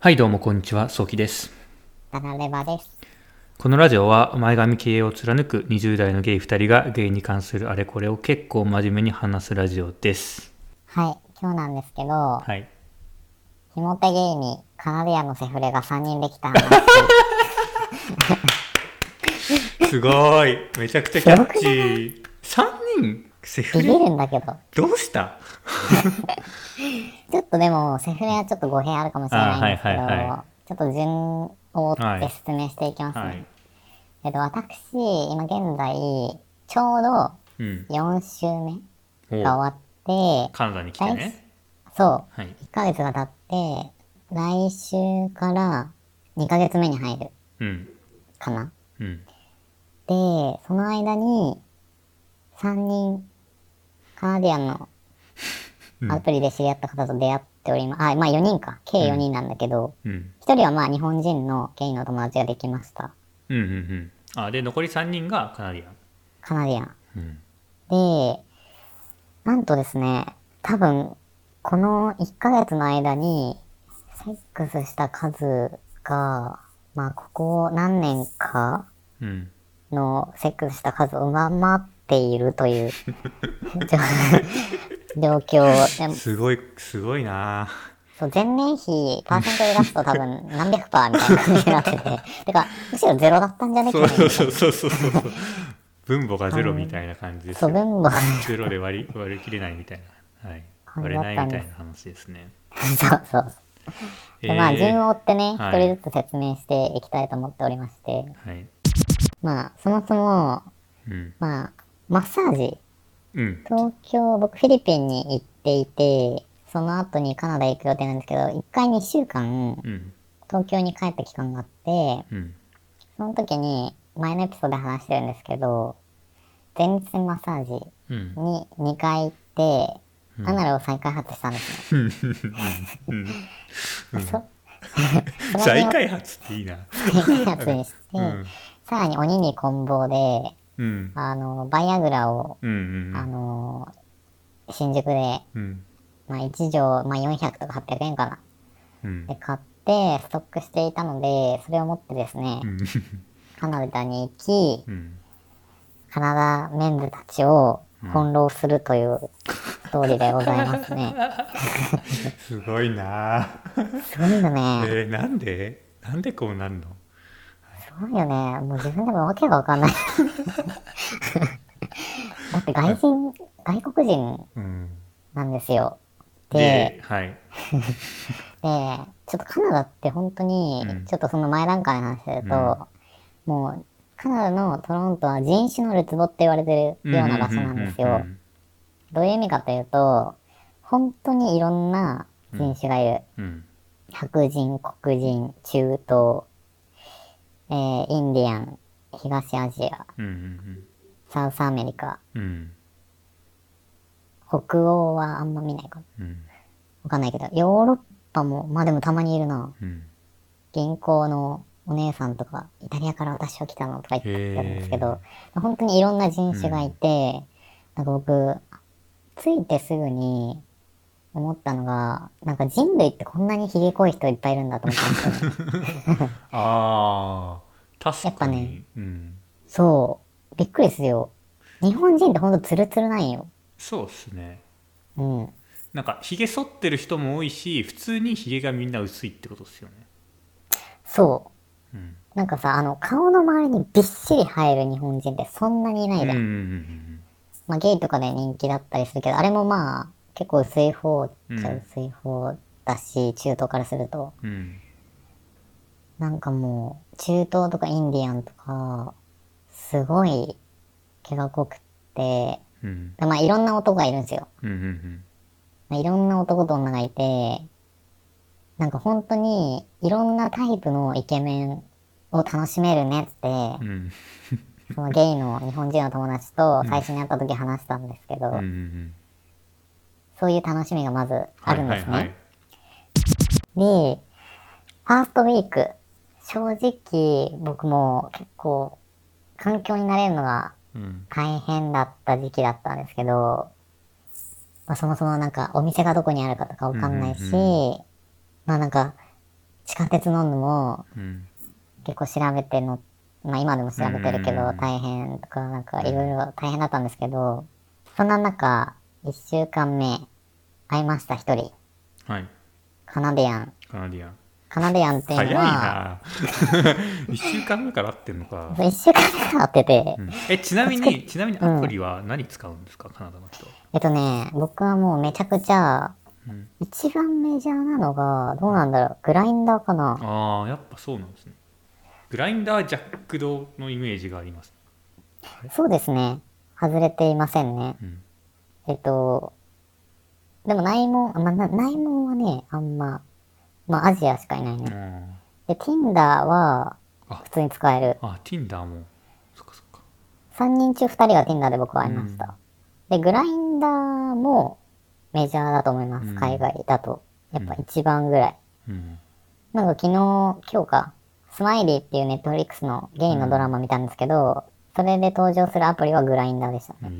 はい、どうもこんにちは、そうきです。タラレバです。このラジオは前髪経営を貫く20代のゲイ2人がゲイに関するあれこれを結構真面目に話すラジオです。はい、今日なんですけど、はい。ひもてゲイにカナディアンのセフレが3人できた話。すごいめちゃくちゃキャッチー。3人？セフビビレるんだけど、どうした？ちょっとでもセフレはちょっと語弊あるかもしれないんですけど、あはいはいはちょっと順を追っはいて説明していきますね。はい。えっと、私、今現在、ちょうどうん。4週目おが終わって、カナダに来てね。そう、はい。1ヶ月が経って、来週から2ヶ月目に入るうん。かな。うん。で、その間に、3人、カナディアンのアプリで知り合った方と出会っております。あ、まあ4人か。計4人なんだけど、うん。1人はまあ日本人のゲイの友達ができました。うん。うん。うん。あ、で、残り3人がカナディアン。カナディアン。うん。で、なんとですね、多分、この1ヶ月の間に、セックスした数が、まあ、ここ何年かうん。のセックスした数を上回っているという 状状況。すごい、すごいなそう前年比、パーセントで出すと多分何百パーみたいな感じになってて。てか、むしろゼロだったんじゃね？そうそうそうそうそうそう。分母がゼロみたいな感じですそう、よ。分母がゼロで割り割り切れないみたいな。はい。感割れないみたいな話ですね。そうそう。でまあ、えー順を追ってね、一、はい人ずつ説明していきたいと思っておりまして、はい。まあ、そもそも、うん。まあ、マッサージ、うん。東京、僕フィリピンに行っていて、その後にカナダ行く予定なんですけど、一回2週間、うん。東京に帰った期間があって、うん。その時に、前のエピソードで話してるんですけど、前立腺マッサージうん。に2回行って、アナルを再開発したんですね。再開発っていいな。再開発にして、うんさらに鬼に棍棒で、うん。あの、バイアグラを、うん。あの、新宿で、うん。まあ1錠、まあ400とか800円かな。うんで、。買って、ストックしていたので、それを持ってですね、うん。カナダに行き、うん。カナダメンズたちを翻弄するというストーリーでございますね。すごいな すごいよね。えー、なんで？なんでこうなんの？すごいよね。もう自分でもわけがわかんない。だって外人、外国人うん。なんですよ。で、で、はい。で、ちょっとカナダって本当にうん、ちょっとその前段階の話すると、もう、カナダのトロントは人種のるつぼって言われてるような場所なんですよ。どういう意味かというと、本当にいろんな人種がいる。うん。白人、黒人、中東、えーインディアン、東アジア、うん。うん。サウスアメリカ、うん。北欧はあんま見ないかも。うん。わかんないけど、ヨーロッパも、まあでもたまにいるな。うん。銀行のお姉さんとか、イタリアから私は来たのとか言ってるんですけど、本当にいろんな人種がいて、なんか僕、着いてすぐに思ったのが、なんか人類ってこんなにひげ濃い人いっぱいいるんだと思ったんですよね。ああ、確かに。やっぱねうん。そう。びっくりするよ。日本人ってほんとツルツルなんよ。そうっすね。うん。なんか、ひげ剃ってる人も多いし、普通にひげがみんな薄いってことですよね。そう。うん。なんかさ、あの、顔の周りにびっしり生える日本人ってそんなにいないじゃん。うんうんうんまあゲイとかで人気だったりするけど、あれもまあ結構薄い方っちゃうん薄い方だし、中東からすると。うん。うん。なんかもう、中東とかインディアンとか、すごい毛が濃くって、うん。まあいろんな男がいるんですよ。うんうんまあ、いろんな男と女がいて、なんか本当にいろんなタイプのイケメンを楽しめるねって、うん。うん。そのゲイの日本人の友達と最初に会った時話したんですけど、うんうんそういう楽しみがまずあるんですね。はいはいはいで、ファーストウィーク、正直僕も結構環境になれるのがうん。大変だった時期だったんですけど、まあ、そもそもなんかお店がどこにあるかとかわかんないし、うんうんまあなんか地下鉄乗るのもうん結構調べての、まあ今でも調べてるけどうん大変とかなんかいろいろ大変だったんですけど、そんな中、1週間目会いました一人。はい。カナディアン。カナディアン。カナディアンってい早いうのは、な。1週間目から会ってんのか、1週間目から会ってて、うん。えちなみにちなみにアプリは何使うんですか、カナダの人。はえっとね、僕はもうめちゃくちゃ、うん。一番メジャーなのが、どうなんだろう、グラインダーかな。ああやっぱそうなんですね。グラインダージャックドのイメージがあります。そうですね。外れていませんね。うんえっと、でも内門、あまあ、な内門はね、あんま、まあアジアしかいないね。で、Tinder はあ普通に使える。あ Tinder もそっかそっか3人中2人が Tinder で僕は会いました。で、グラインダーもメジャーだと思います。うん海外だと。やっぱ一番ぐらい。うんなんか昨日、今日か、スマイリーっていうネットフリックスのゲイのドラマ見たんですけど、それで登場するアプリはグラインダーでしたえね。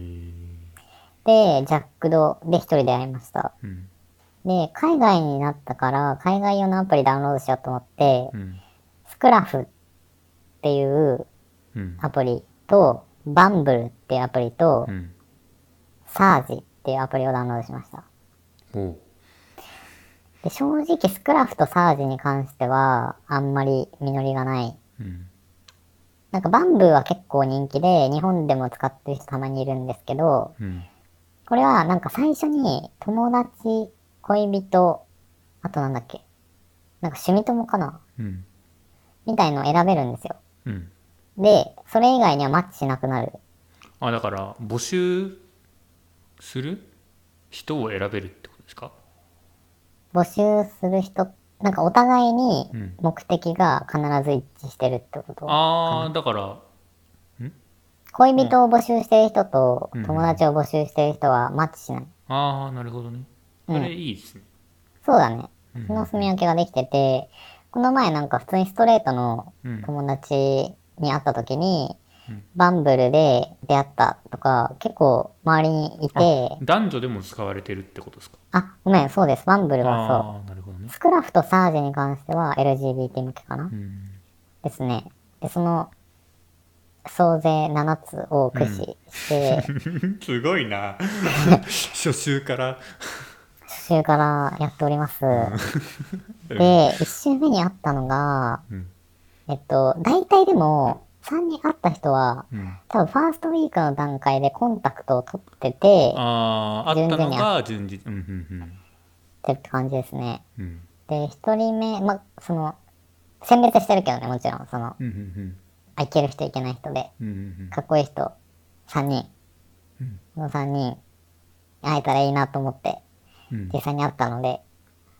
ジャックドで一人で会いました。うん。で、海外になったから、海外用のアプリダウンロードしようと思って、うん。スクラフっていううん。アプリと、バンブルっていうアプリとう、ん。サージっていうアプリをダウンロードしました。で、正直スクラフとサージに関しては、あんまり実りがない。うん。なんかバンブーは結構人気で、日本でも使ってる人たまにいるんですけど、うんこれはなんか最初に友達、恋人、あとなんだっけ、なんか趣味友かなうんみたいのを選べるんですよ。うんで、それ以外にはマッチしなくなる。あだから募集する？人を選べるってことですか？募集する人、なんかお互いにうん目的が必ず一致してるってこと。ああだから恋人を募集してる人とうん。友達を募集してる人はマッチしない。ああなるほどね。それいいですね、そうだね。うん。その住み分けができてて、この前なんか普通にストレートのうん。友達に会った時に、うん。バンブルで出会ったとか結構周りにいて、男女でも使われてるってことですか？あ、ごめん、そうです。バンブルはそああなるほどね。う。スクラフとサージに関しては LGBT 向けかな、うん。ですね。で、その、総勢7つを駆使して、すごいな。初週から。初週からやっております。で、1週目に会ったのが、うん。えっと、大体でも、3人会った人は、うん。多分ファーストウィークの段階でコンタクトを取ってて、っあああったのが順次。うんうんてって感じですね。うん。うんで、1人目、ま、その、選別してるけどね、もちろん、その、うんうんあ、いける人いけない人で、うんうんうん。かっこいい人、3人。うん。この3人、会えたらいいなと思って、うん。実際に会ったので、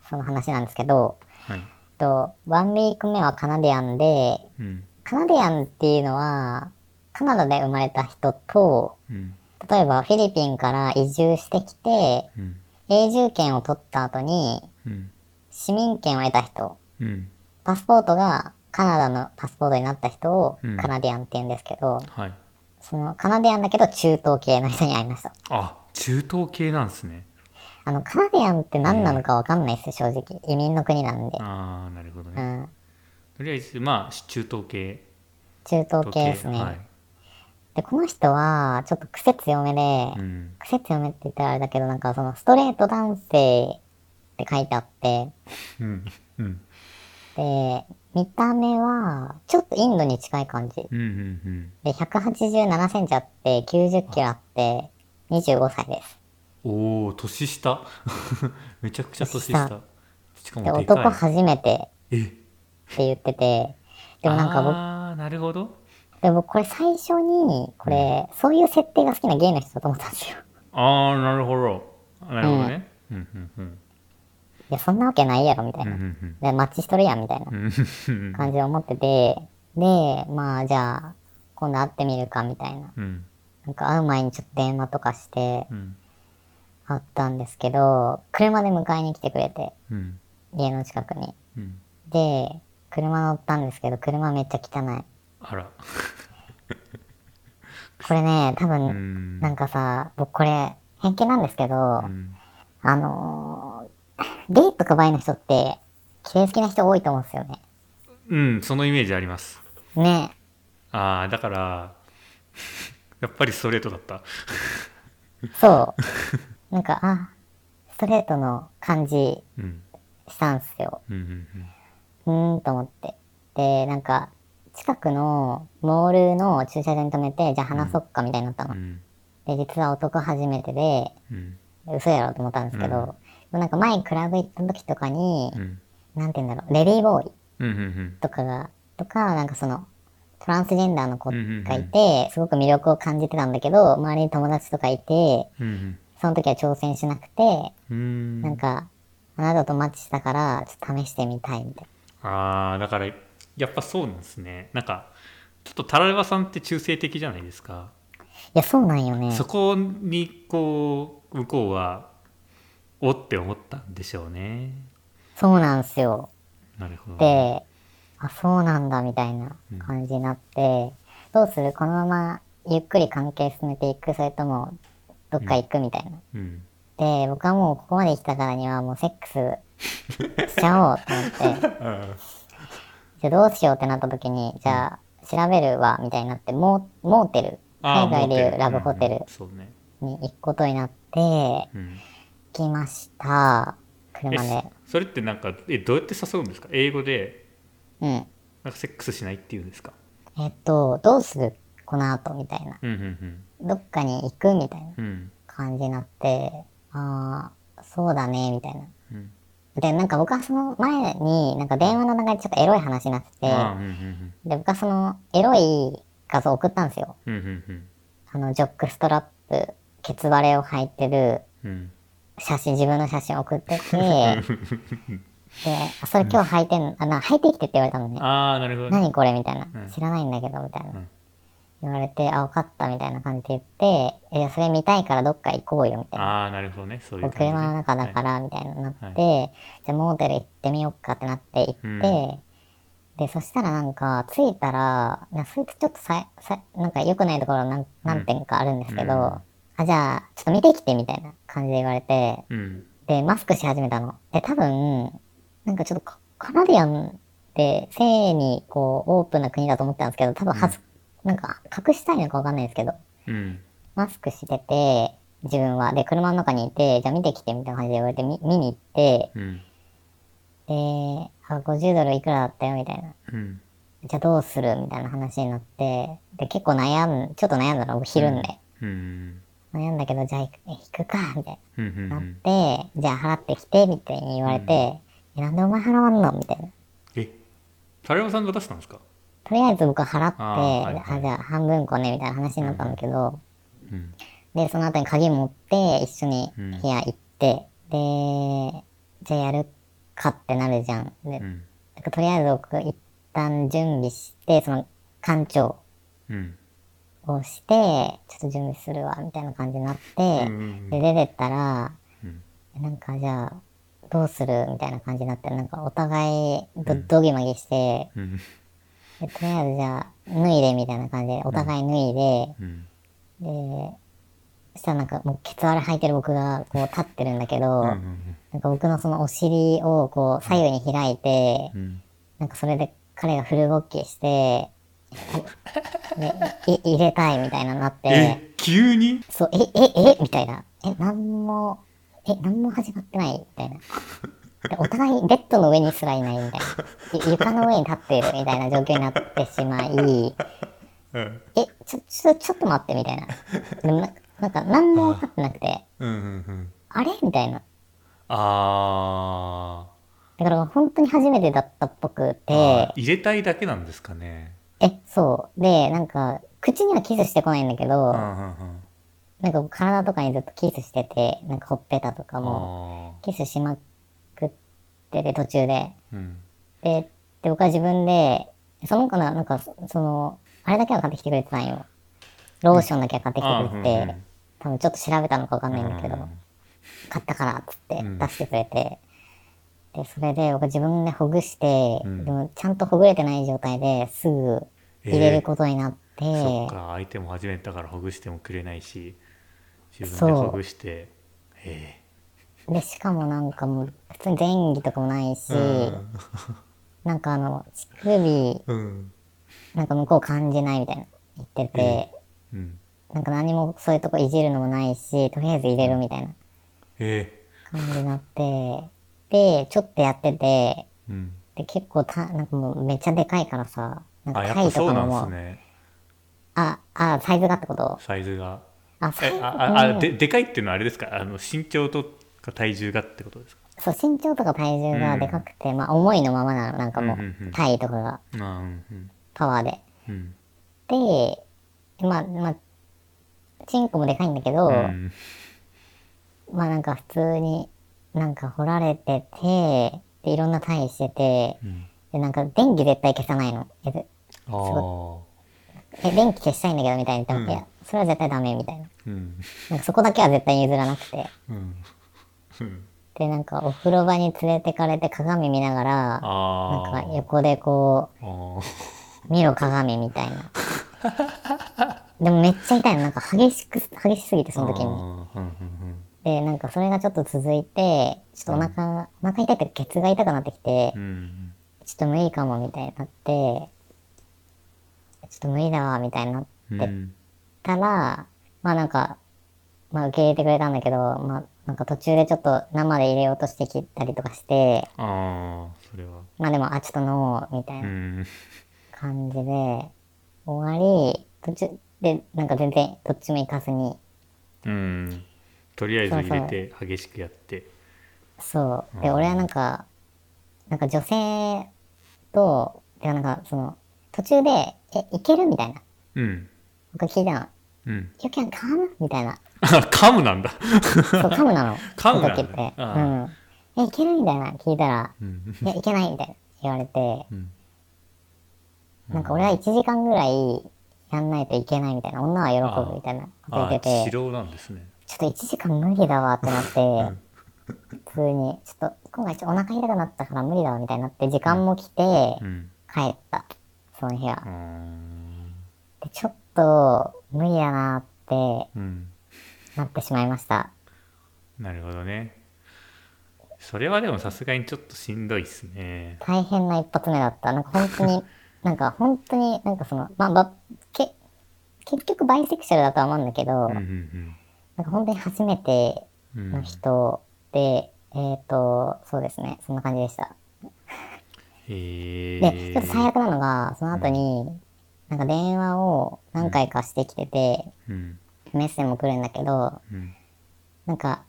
その話なんですけど、はい。えっと、ワンウィーク目はカナディアンで、うん。カナディアンっていうのは、カナダで生まれた人と、うん。例えばフィリピンから移住してきて、うん。永住権を取った後に、うん。市民権を得た人、うん。パスポートがカナダのパスポートになった人をうん。カナディアンって言うんですけど、はい。そのカナディアンだけど中東系の人に会いました。あ中東系なんですね。あの、カナディアンって何なのかわかんないですよ、正直。移民の国なんで。ああなるほどね。うん。とりあえずまあ中東系。中東系ですね。はい。で、この人は、ちょっと癖強めで、うん。癖強めって言ったらあれだけど、なんかそのストレート男性って書いてあって、うん。うん。で、見た目は、ちょっとインドに近い感じ。うんうんで、187センチあって、90キロあって、25歳です。うんおお年下？めちゃくちゃ年年下。しかで、もで男初めて。え？って言ってて、でもなんか僕、ああなるほど。でもこれ最初に、これ、そういう設定が好きなゲイの人だと思ったんですよ。ああなるほど。なるほどね。うん。うんうんいや、そんなわけないやろ、みたいな。んで、マッチしとるやん、みたいな感じで思ってて、で、まあ、じゃあ、今度会ってみるか、みたいな。うん。なんか会う前にちょっと電話とかして、うん。会ったんですけど、車で迎えに来てくれて、うん。家の近くに。うん。で、車乗ったんですけど、車めっちゃ汚い。あら。これね、多う分、ん。なんかさ、僕これ、偏見なんですけど、うん。あのーゲイとかバイの人って、綺麗好きな人多いと思うんですよね。うんそのイメージありますねああだから やっぱりストレートだったそう。なんか、あ、ストレートの感じうんしたんすよ。うんうんうーんと思って。で、なんか、近くのモールの駐車場に止めて、じゃあ話そっかみたいになったの。うんで、実は男初めてで、うん嘘やろと思ったんですけど、うんなんか前クラブ行った時とかに、うん。なんて言うんだろう、レディーボーイうんうんとかが、とか、なんかその、トランスジェンダーの子うんうんうん。がいて、すごく魅力を感じてたんだけど、周りに友達とかいて、うんその時は挑戦しなくて、うん。なんか、あなたとマッチしたから、ちょっと試してみたいみたいああだからやっぱそうなんですね。なんかちょっとタラレバさんって中性的じゃないですか、な。いや、そうなんよね。そこにこう向こうはおって思ったんでしょうね。そうなんすよ。なるほどね、で、あ、そうなんだみたいな感じになって、どうする？このままゆっくり関係進めていく？それとも、どっか行くみたいな。うん。で、僕はもうここまで来たからにはもうセックスしちゃおうと思って、じゃあどうしようってなった時に、じゃあ調べるわみたいになって、モーモーテル、海外でいうラブホテルに行くことになって、うん、行きました。車でえ。それってなんかえどうやって誘うんですか？英語でうん。なんかセックスしないっていうんですか？えっと、どうする？この後みたいな。うんうんどっかに行くみたいなうんうん感じになって、ああ、そうだね、みたいな。うんで、なんか僕はその前に、なんか電話の中でちょっとエロい話になってて、あーうんうんで、僕はそのエロい画像送ったんですよ。うんうんうんあの、ジョックストラップ、ケツバレを履いてるうん写真、自分の写真送ってて、で、あそれ今日履いてん、あ、な、履いてきてって言われたのね。ああなるほどね。何これみたいな。うん。知らないんだけど、みたいな。うん。言われて、あ、分かった、みたいな感じで言って、え、それ見たいからどっか行こうよ、みたいな。ああなるほどね。そういうね。車の中だから、みたいななって、はじゃあモーテル行ってみようかってなって行って、うん。で、そしたらなんか、着いたら、いやそいつちょっとささ、なんか良くないところ何何点かあるんですけど、うん。あ、じゃあ、ちょっと見てきて、みたいな感じで言われて、うんで、マスクし始めたの。で、多分、なんかちょっとカカナディアンって性にこうオープンな国だと思ってたんですけど、多分はず、なんか隠したいのかわかんないですけど、うんマスクしてて、自分は。で、車の中にいて、じゃあ見てきてみたいな感じで言われて見見に行って、うんで、あ、50ドルいくらだったよみたいな。うんじゃあどうする？みたいな話になって、で、結構悩ん、ちょっと悩んだの、僕昼んで。うん悩んだけど、じゃあ行くか、みたいな。なんって、じゃあ払ってきて、みたいに言われて、えなんでお前払わんの？みたいな。えタレバさんが出したんですか？とりあえず僕は払って、あじゃあ半分こね、みたいな話になったんだけど、うん。で、その後に鍵持って、一緒にうん。部屋行って、で、じゃあやるかってなるじゃん。で、とりあえず僕一旦準備して、その館長うんをして、ちょっと準備するわ、みたいな感じになって、うんで、出てったら、うん。なんかじゃあ、どうするみたいな感じになって、なんかお互いど、どぎまぎして、うん。でとりあえずじゃあ、脱いでみたいな感じで、お互い脱いで、うん。で、そしたらなんかもうケツ割れ履いてる僕がこう立ってるんだけど、うんなんか僕のそのお尻をこう左右に開いて、うん。なんかそれで彼がフル勃起して、で い 入れたいみたいななって、え急に？そう、え、え、えみたいな。え、なんも、え、なんも始まってないみたいな。でお互いベッドの上にすらいないみたいな。ゆ床の上に立っているみたいな状況になってしまい、うん。え、ちょ、ちょ、ちょっと待ってみたいな。でもななんか、何も分かってなくて、うん。うんうんあれ？みたいな。あだから本当に初めてだったっぽくて。ー、入れたいだけなんですかねえ、そう。で、なんか、口にはキスしてこないんだけど、なんか体とかにずっとキスしてて、なんかほっぺたとかも、あキスしまくってて途中で。ーうんで、で、僕は自分で、その子の、なんか、そその、あれだけは買ってきてくれてたんよ。ローションだけは買ってきてくれてて、うん多分ちょっと調べたのかわかんないんだけど、うん買ったからっつってうん出してくれて、で、それで僕自分でほぐして、うん。でもちゃんとほぐれてない状態ですぐ入れることになって、そっか相手も初めてだからほぐしてもくれないし自分でほぐして。えで、しかもなんかもう、普通に前戯とかもないし、なんかあの、乳首、うん。なんか向こう感じないみたいな言ってて、うん。なんか何もそういうとこいじるのもないし、とりあえず入れるみたいなえ感じになって、で、ちょっとやってて、えうん。で、結構た、なんかもうめっちゃでかいからさ、なんかあやっタイとかも。もう、んですね。あ、あ、サイズがってこと？サイズが。あ、サイズえあああででかいっていうのはあれですか？あの身長とか体重がってことですか？そう、身長とか体重がでかくて、まあ重いのままなの、なんかもう、うんうんとかが。あうんうん。パワーで。うん。で、まあ、まあ、チンコもでかいんだけど、うん。まあなんか普通になんか掘られてて、で、いろんな体位してて、うんで、なんか電気絶対消さないの。え、電気消したいんだけどみたいに言っても、うんそれは絶対ダメみたいな。うんなんかそこだけは絶対譲らなくて。で、なんかお風呂場に連れてかれて鏡見ながら、なんあか横でこう、見ろ鏡みたいな。でもめっちゃ痛いの。なんか激しく、激しすぎてその時に。で、なんかそれがちょっと続いて、ちょっとお腹、お腹痛いってケツが痛くなってきてうん。う、んちょっと無理かもみたいになって、ちょっと無理だわみたいになっうんうん。たら、まあなんか、まあ受け入れてくれたんだけど、まあなんか途中でちょっと生で入れようとしてきたりとかして、ああそれは。まあでも、あ、ちょっとノーみたいうなん。感じで、終わり、途中でなんか全然どっちも行かずに、うんとりあえず入れて激しくやってそう。で、俺はなんか、なんか女性と、でなんかその、途中で、え、いけるみたいな。うん僕聞いたの。うん You can come? みたいな。あカムなんだそう、カムなの。カムなんだその時って。ああうん。え、いける？みたいな聞いたら、うんいや、いけないみたいな言われて、うんなんか俺は1時間ぐらいやんないといけないみたいな、女は喜ぶみたいなこと言あってて、治療なんですねちょっと1時間無理だわってなって、普通に、ちょっと今回ちょっとお腹痛くなったから無理だわみたいになって、時間も来てう、ん帰った。その日はう。んで、ちょっと無理だなってうんなってしまいました。なるほどねそれはでもさすがにちょっとしんどいっすね大変な一発目だった。なんか本当に、なんか本当になんかその、まあ、ば、け、結局バイセクシャルだとは思うんだけど、うんうんなんか本当に初めてうん。の人で、えっ、と、そうですね、そんな感じでした。へで、えちょっと最悪なのが、その後に、なんか電話を何回かしてきてて、うん。メッセも来るんだけど、うん。なんか、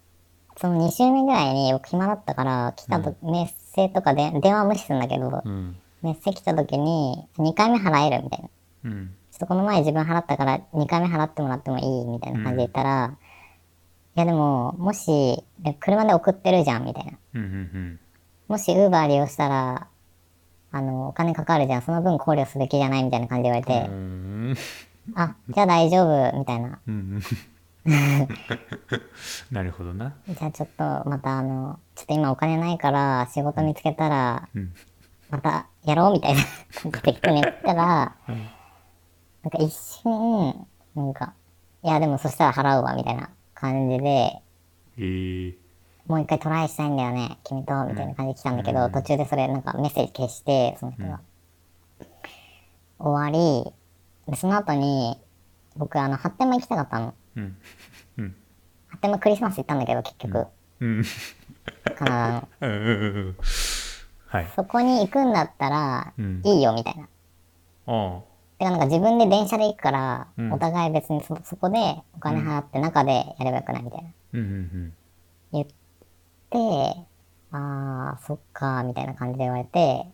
その2週目ぐらいに僕暇だったから、来たと、メッセとかで、電話は無視するんだけど、うん。メッセ来た時に、2回目払えるみたいな。ちょうんっとこの前自分払ったから2回目払ってもらってもいいみたいな感じで言ったら、いやでも、もし、で車で送ってるじゃんみたいな。うんうんもし、ウーバー利用したら、あの、お金かかるじゃん。その分考慮すべきじゃないみたいな感じで言われて、うん。あ、じゃあ大丈夫、みたいな。うん なるほどな。じゃあちょっと、またあの、ちょっと今お金ないから、仕事見つけたら、うん。またやろうみたいな。感じで言ったら、なんか一瞬、なんか、いやでもそしたら払うわ、みたいな感じで、えー。もう一回トライしたいんだよね、君と、みたいな感じで来たんだけど、途中でそれなんかメッセージ消して、その人が。終わり、でその後に、僕あの、発展も行きたかったの。うん。うん。発展もクリスマス行ったんだけど、結局、うん。カナダの。そこに行くんだったらうん、いいよ、みたいな。あてかなんか自分で電車で行くから、うん。お互い別にそそこでお金払って中でやればよくないみたいな。うんうん言って、あー、そっか、みたいな感じで言われて、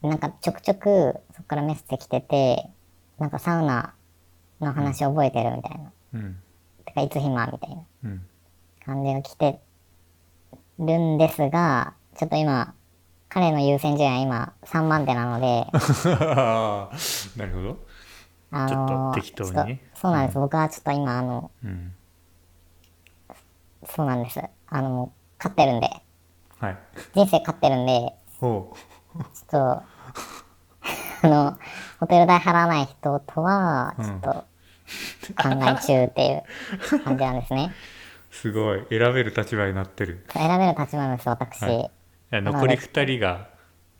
なんかちょくちょくそっからメッセ来てて、なんかサウナの話覚えてるみたいな。うんうん。てかいつ暇みたいなうん。感じが来てるんですが、ちょっと今、彼の優先順位は今3番手なので、なるほど。あの適当に。そうなんです。僕はちょっと今、あの、うん。そうなんです。あの、勝ってるんで、はい。人生勝ってるんで、ほちょっと、あの、ホテル代払わない人とは、うん。ちょっと、考え中っていう感じなんですね。う すごい。選べる立場になってる。選べる立場なんです、私。はい残り2人が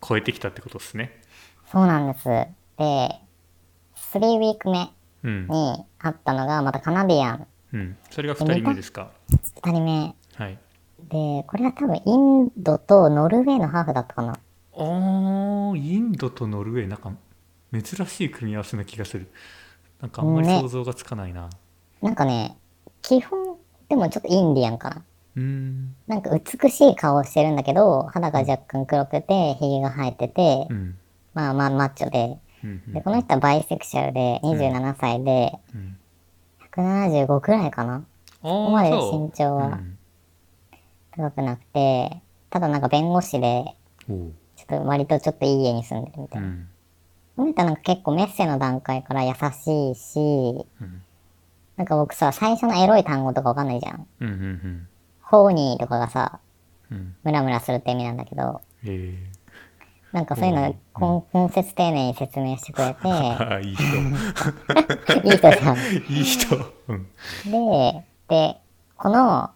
超えてきたってことですね。そうなんです。で、3ウィーク目うん。にあったのが、またカナディアンうん。それが2人目ですか？2人目。はい。で、これが多分インドとノルウェーのハーフだったかな。おー、インドとノルウェー、なんか珍しい組み合わせな気がする。なんかあんまりね想像がつかないな。なんかね、基本、でもちょっとインディアンかな。うーん。なんか美しい顔をしてるんだけど、肌が若干黒くて、髭が生えてて、うん。まあまあマッチョで、うん。うんで、この人はバイセクシャルで、27歳で、うん175くらいかな。あここまで身長はうん高くなくて、ただなんか弁護士で、ちょっと割とちょっといい家に住んでるみたいな。うん。この人はなんか結構メッセの段階から優しいし、うんなんか僕さ、最初のエロい単語とかわかんないじゃん。うん。うん。ホーニーとかがさ、うん。ムラムラするって意味なんだけど、えなんかそういうの根根節丁寧に説明してくれて、いい人。いい人じゃん。いい人。うん。で、で、この、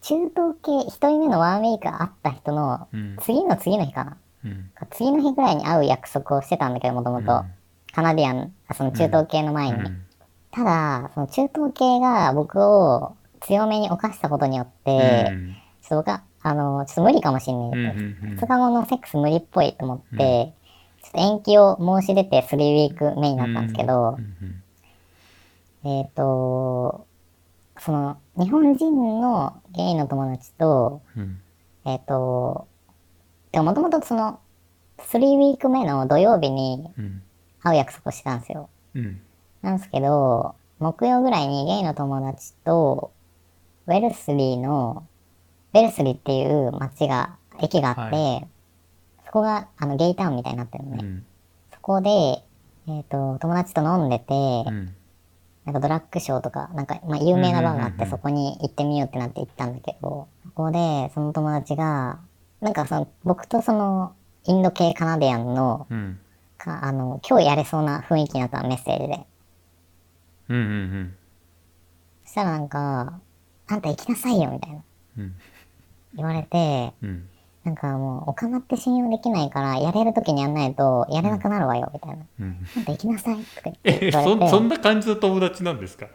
中東系、一人目のワンウィーク会った人のうん、次の次の日かな。うん。次の日ぐらいに会う約束をしてたんだけど、もともとうん。カナディアン、あその中東系の前に。うんただ、その中東系が僕を強めに犯したことによって、うん。ちょっと僕は、あの、ちょっと無理かもしんない。うんうんうん2日後のセックス無理っぽいと思って、ちょっと延期を申し出て3ウィーク目になったんですけど、うんえっ、と、その、日本人のゲイの友達と、うん。えっ、と、でももともとその、3ウィーク目の土曜日にうん。会う約束をしてたんですよ。うん。なんですけど、木曜ぐらいにゲイの友達と、ウェルスリーの、ウェルスリーっていう街が、駅があって、はそこがあのゲイタウンみたいになってるのね。うん。そこで、えっ、と、友達と飲んでて、うん。なんかドラッグショーとか、なんか、まあ、有名なバーがあって、うんうんうんうん。そこに行ってみようってなって行ったんだけど、そこで、その友達が、なんかその、僕とその、インド系カナディアンの、うん。かあの、今日やれそうな雰囲気になったのメッセージで。うんうん。そしたらなんか、あんた行きなさいよ、みたいな。うん。言われて、うん。なんかもう、おかまって信用できないから、やれる時にやんないと、やれなくなるわよ、みたいな。うん。あんた行きなさい、とかえ言われて。そそんな感じの友達なんですか？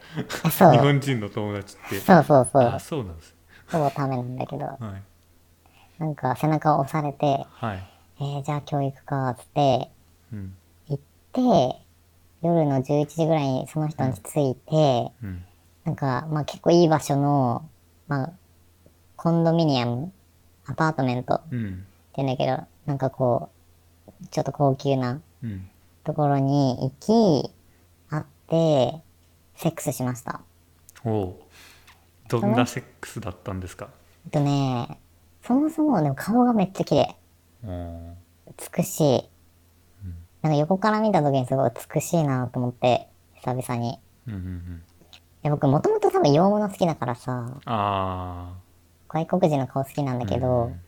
あそう。日本人の友達って。そうそうそう。あ。そうなんですほぼためなんだけど、はい。なんか背中を押されて、はい。えー、じゃあ教育か、つって、うん。行って、夜の11時ぐらいにその人に着いて、うんなんか、まあ結構いい場所の、まあ、コンドミニアム、アパートメントってうん言うんだけど、なんかこう、ちょっと高級なうんところに行き、会って、セックスしました。おうどんなセックスだったんですか？えっとね、そもそもでも顔がめっちゃ綺麗。うん美しい。なんか横から見た時にすごい美しいなと思って、久々に。うんうんうんいや僕もともと多分洋物好きだからさ、あ外国人の顔好きなんだけど、うん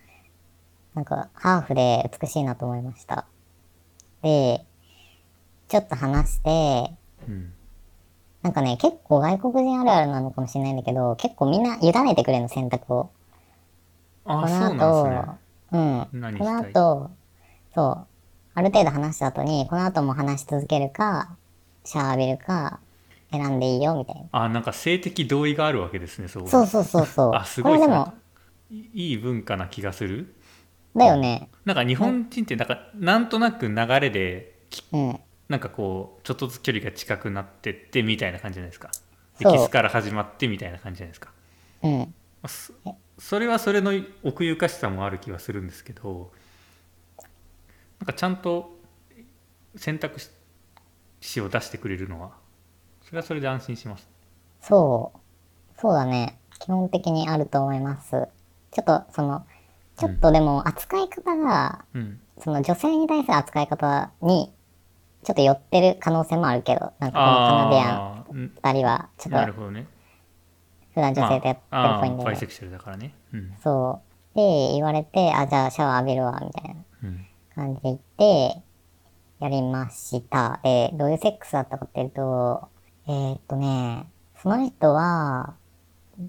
なんかハーフで美しいなと思いました。で、ちょっと話して、ーうん。なんかね、結構外国人あるあるなのかもしれないんだけど、結構みんな委ねてくれるの、選択を。あこのそうなんですね。後、うん。この後、そう、ある程度話した後に、この後も話し続けるか、シャワー浴びるか、選んでいいよ、みたいな。あなんか性的同意があるわけですねそうそうそうそうそう。あすごいでも、いいい文化な気がするだよね。なんか日本人ってなんかなんとなく流れでうん。なんかこうちょっとずつ距離が近くなってってみたいな感じじゃないですかでキスから始まってみたいな感じじゃないですかうん。そそれはそれの奥ゆかしさもある気はするんですけどなんかちゃんと選択肢を出してくれるのはそれはそれで安心しますそう。そうだね。基本的にあると思います。ちょっと、その、ちょっとでも扱い方が、うんその女性に対する扱い方に、ちょっと寄ってる可能性もあるけど、なんかこのカナディアンああー二人は、ちょなるっとほどね普段女性とやってるっぽいんまあ、あで、ーバイセクシャルだからねうんそう。で、言われて、あ、じゃあシャワー浴びるわ、みたいなうん感じで言って、やりました。で、どういうセックスだったかっていうと、えーっとね、その人は、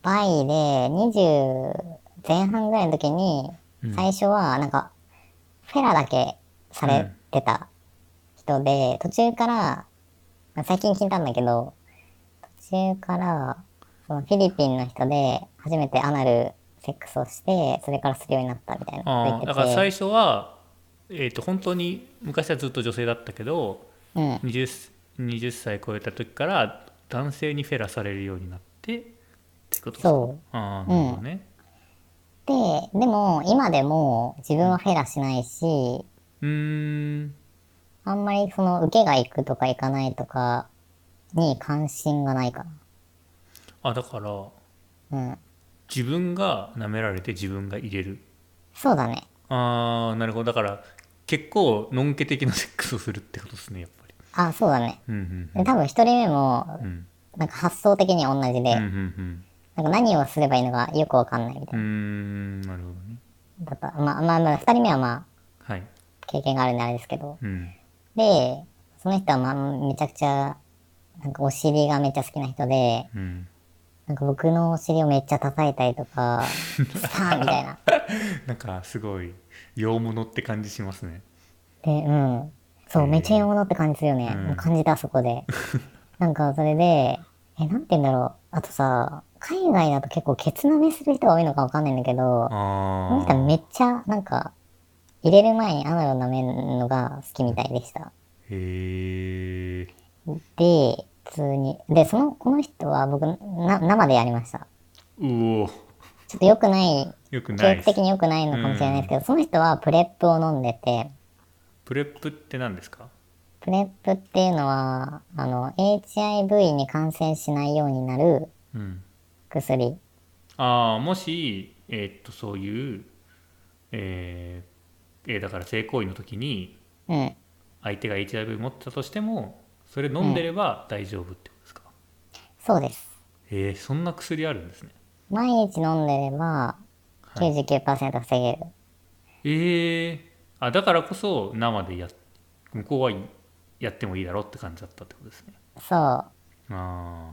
バイで20前半ぐらいの時に、うん。最初はなんかフェラだけされてた人で、途中から、まあ最近聞いたんだけど途中からそのフィリピンの人で初めてアナルセックスをしてそれからするようになったみたいなだから最初は、えー、と本当に昔はずっと女性だったけどうん、20, 20歳超えた時から男性にフェラされるようになってってことですか？そう。ああなるほどね、ででも今でも自分はフェラしないしうーん。あんまりその受けが行くとか行かないとかに関心がないかあだからなうん。自分が舐められて自分が入れる。そうだね。ああなるほど。だから結構のんけ的なセックスをするってことですねやっぱ。りあそうだね。うんうんで多分一人目もうん。なんか発想的には同じで、なんか何をすればいいのかよくわかんないみたいうな。なるほどね。だった。まあまあまあ、二人目はまあはい。経験があるんであれですけど。うん。で、その人はまあめちゃくちゃ、なんかお尻がめっちゃ好きな人で、うん。なんか僕のお尻をめっちゃ叩いたりとか、スパーンみたいな。なんかすごい洋物って感じしますね。で、うん。そう、めっちゃいいものって感じするよね。うん感じた、そこで。なんか、それで、え、なんて言うんだろう。あとさ、海外だと結構ケツ舐めする人が多いのかわかんないんだけど、この人はめっちゃ、なんか、入れる前にアナルを舐めるのが好きみたいでした。へえで、普通に。で、その、この人は僕、な、生でやりました。うおちょっと良くない、よくないです教育的に良くないのかもしれないですけど、その人は PrEP を飲んでて、 PrEP って何ですか？ PrEP っていうのは、あの、HIV に感染しないようになるうん薬。ああもしえーっとそういうえーえーだから性行為の時にうん。相手が HIV 持ってたとしてもそれ飲んでれば大丈夫ってことですか、そうです。へえそんな薬あるんですね毎日飲んでれば、99%防げる。ええあだからこそ生でや向こうはやってもいいだろうって感じだったってことですね。そう。ああ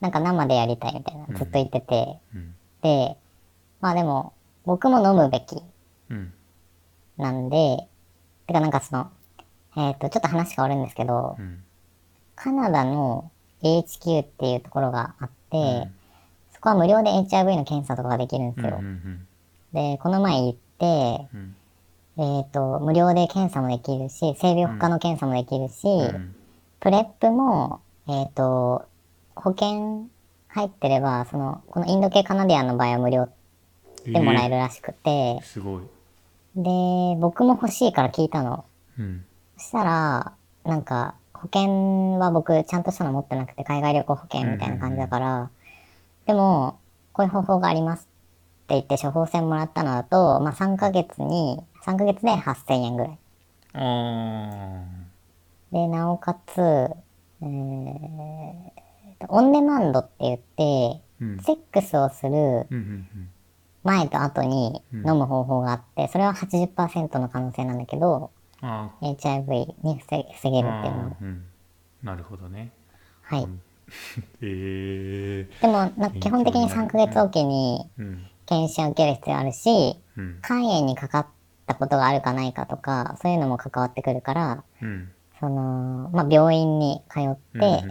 なんか生でやりたいみたいな、ずっと言ってて。うん。で、まあでも、僕も飲むべきうん。なんで、てかなんかその、えっ、と、ちょっと話変わるんですけど、うん。カナダの HQ っていうところがあって、うん。そこは無料で HIV の検査とかができるんですうんうよ。ん。で、この前行って、うんえっ、と、無料で検査もできるし、性病科の検査もできるし、うん。プレップも、えっ、と、保険入ってれば、その、このインド系カナディアンの場合は無料でもらえるらしくて。えー、すごい。で、僕も欲しいから聞いたの。うん。そしたら、なんか、保険は僕ちゃんとしたの持ってなくて、海外旅行保険みたいな感じだから、でも、こういう方法がありますって言って処方箋もらったのだと、まあ3ヶ月に、3ヶ月で8000円ぐらい。あで、なおかつ、えーとオンデマンドって言って、ーうん。セックスをする前と後に飲む方法があって、それは80%の可能性なんだけど、HIV に防防げーるっていうのうん。なるほどね。はい。ええでも、な基本的に3ヶ月おきにうん。検診を受ける必要あるし、うん。肝炎にかかったことがあるかないかとか、そういうのも関わってくるから、うん。その、まあ、病院に通って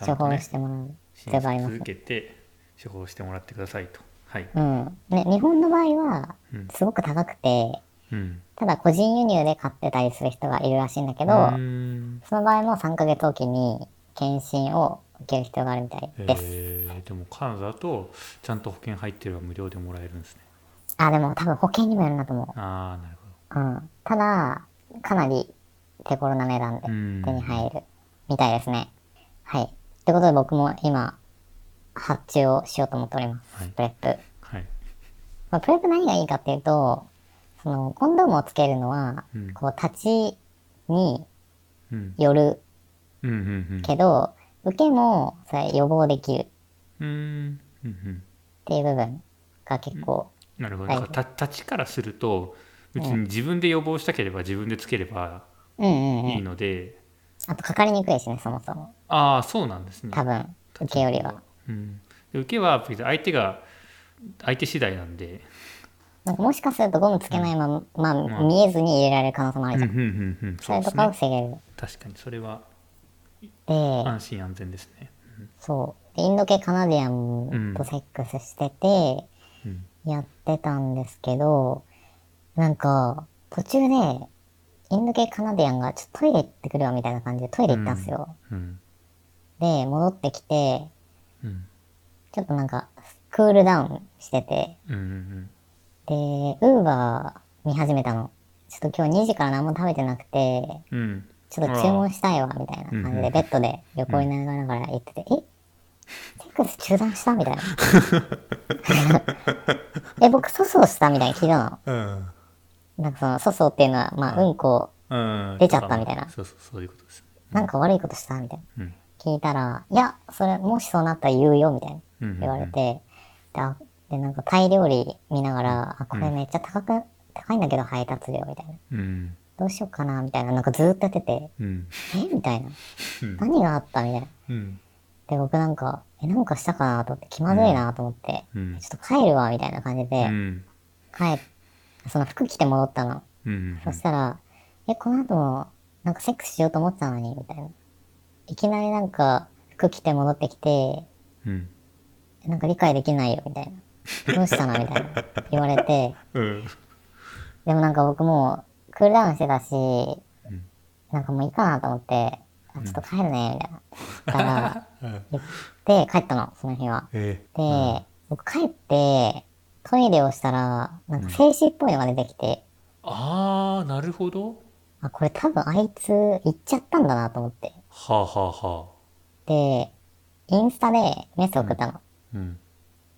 処方してもらう必診要があります察。受けて処方してもらってくださいと。はい。うん。ね、日本の場合はうん、すごく高くて、うん。ただ個人輸入で買ってたりする人がいるらしいんだけど、その場合も3ヶ月おきに検診を受ける必要があるみたいです。えー、でもカナダだとちゃんと保険入ってれば無料でもらえるんですね。あ、でも多分保険にもよるなと思ああなるほど。うん。ただ、かなり手頃な値段で手に入るみたいですね。はい。ということで僕も今、発注をしようと思っております。はい PrEP。はいまあ、 PrEP 何がいいかっていうと、その、コンドームをつけるのは、うんこう、立ちにうんよるうんうんうんけど、受けも、それ予防できるっうんうんうんていう部分が結構、なるほど立ちからすると別に自分で予防したければ自分でつければうんうんうん。いいので、あと、かかりにくいしね、そもそも。ああそうなんですね。多分、受けよりは。うん、で受けは別に相手が相手次第なんで。なんかもしかするとゴムつけないまま、まあ、ん見えずに入れられる可能性もあるじゃん。うんうんうんうん。それとかを防げる。確かにそれはで、安心安全ですね。そう。でインド系カナディアンとセックスしてて、うん。やってたんですけど、なんか、途中で、インド系カナディアンがちょっとトイレ行ってくるわみたいな感じでトイレ行ったんですよ。うん。で、戻ってきて、うん。ちょっとなんか、クールダウンしてて、うんうんで、ウーバー見始めたの。ちょっと今日2時から何も食べてなくて、うん。うんちょっと注文したいわ、みたいな感じで、うんうんベッドで横になりながら言ってて、え？セックス中断した？みたいな。え、僕、粗相した？みたいに聞いたの。うんなんかその、粗相っていうのは、まあ、うんこ、うん。出ちゃったみたいな。そうそうそういうことです。なんか悪いことしたみたいな。うん。聞いたら、いや、それ、もしそうなったら言うよ、みたいな。言われて、で、なんかタイ料理見ながら、あ、これめっちゃ高く、高いんだけど配達料、みたいな。うん。どうしようかな、みたいな。なんかずーっとやってて、うん。え？みたいな。うん。何があったみたいな。うん。で、僕なんか、え、なんかしたかなと思って、気まずいなと思って、うん。ちょっと帰るわ、みたいな感じうで、ん。帰その服着て戻ったの。うんそしたら、え、この後も、なんかセックスしようと思ってたのに、みたいな。いきなりなんか、服着て戻ってきて、うんなんか理解できないよ、みたいな。どうしたの？みたいな。言われて、うんでもなんか僕もう、クールダウンしてたし、んなんかもういいかなと思って、あちょっと帰るね、みたいな。から、言って帰ったの、その日は。えで、僕帰って、トイレをしたら、なんか精子っぽいのが出てきて、ああなるほどあ、これ多分あいつ行っちゃったんだなと思って。はあはあはあで、インスタでメッセージ送ったの。うん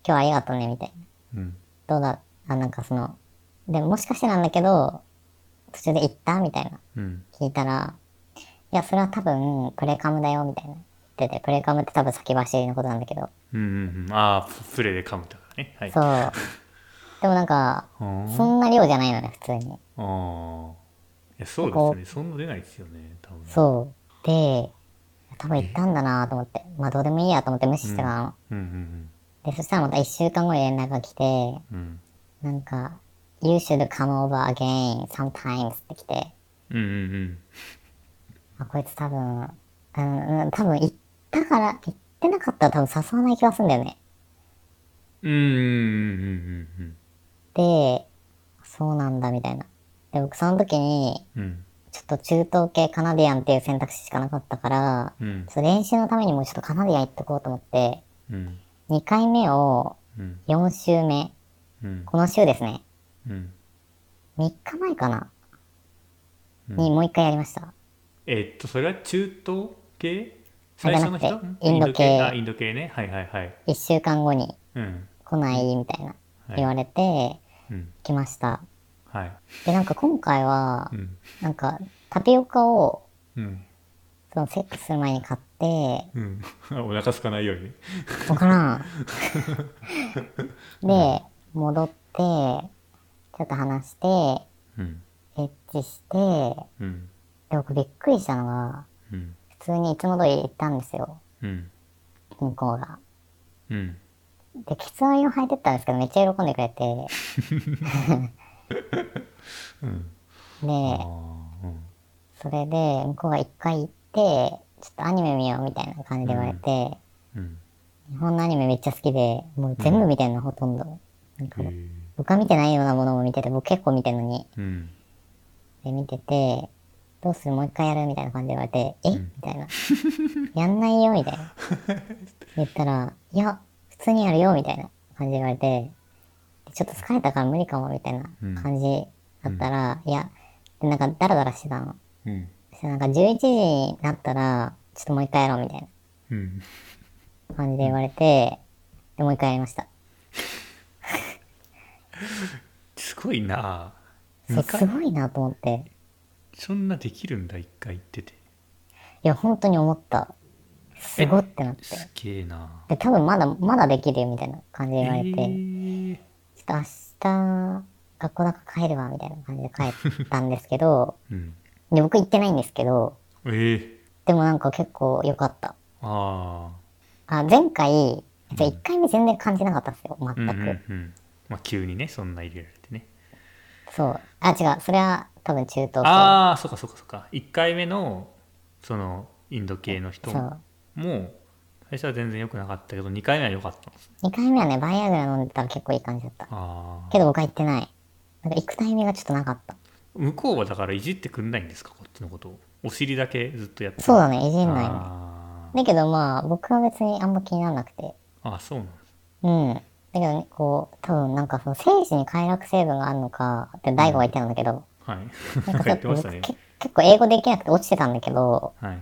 今日ありがとうね、みたいな。うんどうだ？あ、なんかその、でももしかしてなんだけど、途中で行った？みたいな。うん聞いたら、いや、それは多分、プレカムだよ、みたいな。言ってて、プレカムって多分先走りのことなんだけど。うんうんうんああプレで噛むとかね。はい。そう。でもなんか、あそんな量じゃないのね、普通に。あいやそうですね。そんな出ないですよね多分。そう。で、多分行ったんだなと思って。まあどうでもいいやと思って無視してたの。うん。うんで、そしたらまた一週間後に連絡が来て、うん。なんか、You should come over again sometimes って来て、うんうんうん。あ、こいつ多分、うん、うん多分行ったから、行ってなかったら多分誘わない気がするんだよね。うんうんうんうんで、そうなんだみたいな。で、僕その時に、ちょっと中東系カナディアンっていう選択肢しかなかったから、うん。練習のためにもうちょっとカナディアン行っとこうと思って、うん。2回目をうん。4週目、うん。この週ですね。うん。3日前かな、にもう一回やりました。えっとそれは中東系？あ最初の人？インド系。あインド系ね。はいはいはい。1週間後に。うん来ないみたいなはい言われて、うん。来ました。はい。で、なんか今回はう、ん。なんかタピオカをうん。そのセックスする前に買って、うん。お腹空かないように。ねわからん。で、戻って、ちょっと話して、うん。エッチして、うん。で、僕びっくりしたのが、うん。普通にいつも通り行ったんですよ。うん。向こうが。うんで、ケツアイを履いてったんですけど、めっちゃ喜んでくれて、うん。で、あーそれで、向こうが一回行って、ちょっとアニメ見ようみたいな感じで言われて、うん。日本のアニメめっちゃ好きで、もう全部見てんの、ほとんど。なんか僕が見てないようなものも見てて、僕結構見てんのに。うん。で、見てて、どうするもう一回やるみたいな感じで言われて、え？みたいな。やんないよみたいな。言ったら、いや、普通にやるよみたいな感じで言われて、でちょっと疲れたから無理かもみたいな感じだったら、いや、でなんかダラダラしてたの。うんなんか11時になったら、ちょっともう一回やろうみたいうんな感じで言われて、で、もう一回やりました。すごいなそう、すごいなと思って。そんなできるんだ一回言ってていや、本当に思った。すごってなって。すげえな。で、多分まだ、まだできるよみたいな感じで言われて、え。ーちょっと明日、学校だから帰るわみたいな感じで帰ったんですけど、う んで、僕行ってないんですけど、えー、でもなんか結構良かった。ああ、前回、1回目全然感じなかったんですよ、全く。あうんうんうん。まあ急にねそんな入れられてね。そう。あ、違う。それは多分中東系。ああそうかそうかそうか。1回目のそのインド系の人そもう。最初は全然良くなかったけど2回目は良かったんですね2回目はね、バイアグラ飲んでたら結構いい感じだった。ああけど僕は行ってない。なんか行くタイミングがちょっとなかった。向こうはだからいじってくんないんですかこっちのことをお尻だけずっとやってそうだね、いじんないね。あだけどまあ、僕は別にあんま気にならなくて。ーあーそうなんですうん。だけどね、こう、多分なんかその精子に快楽成分があるのかって大悟が言ってたんだけど、はいなんか 言ってましたね結構英語できなくて落ちてたんだけど、はい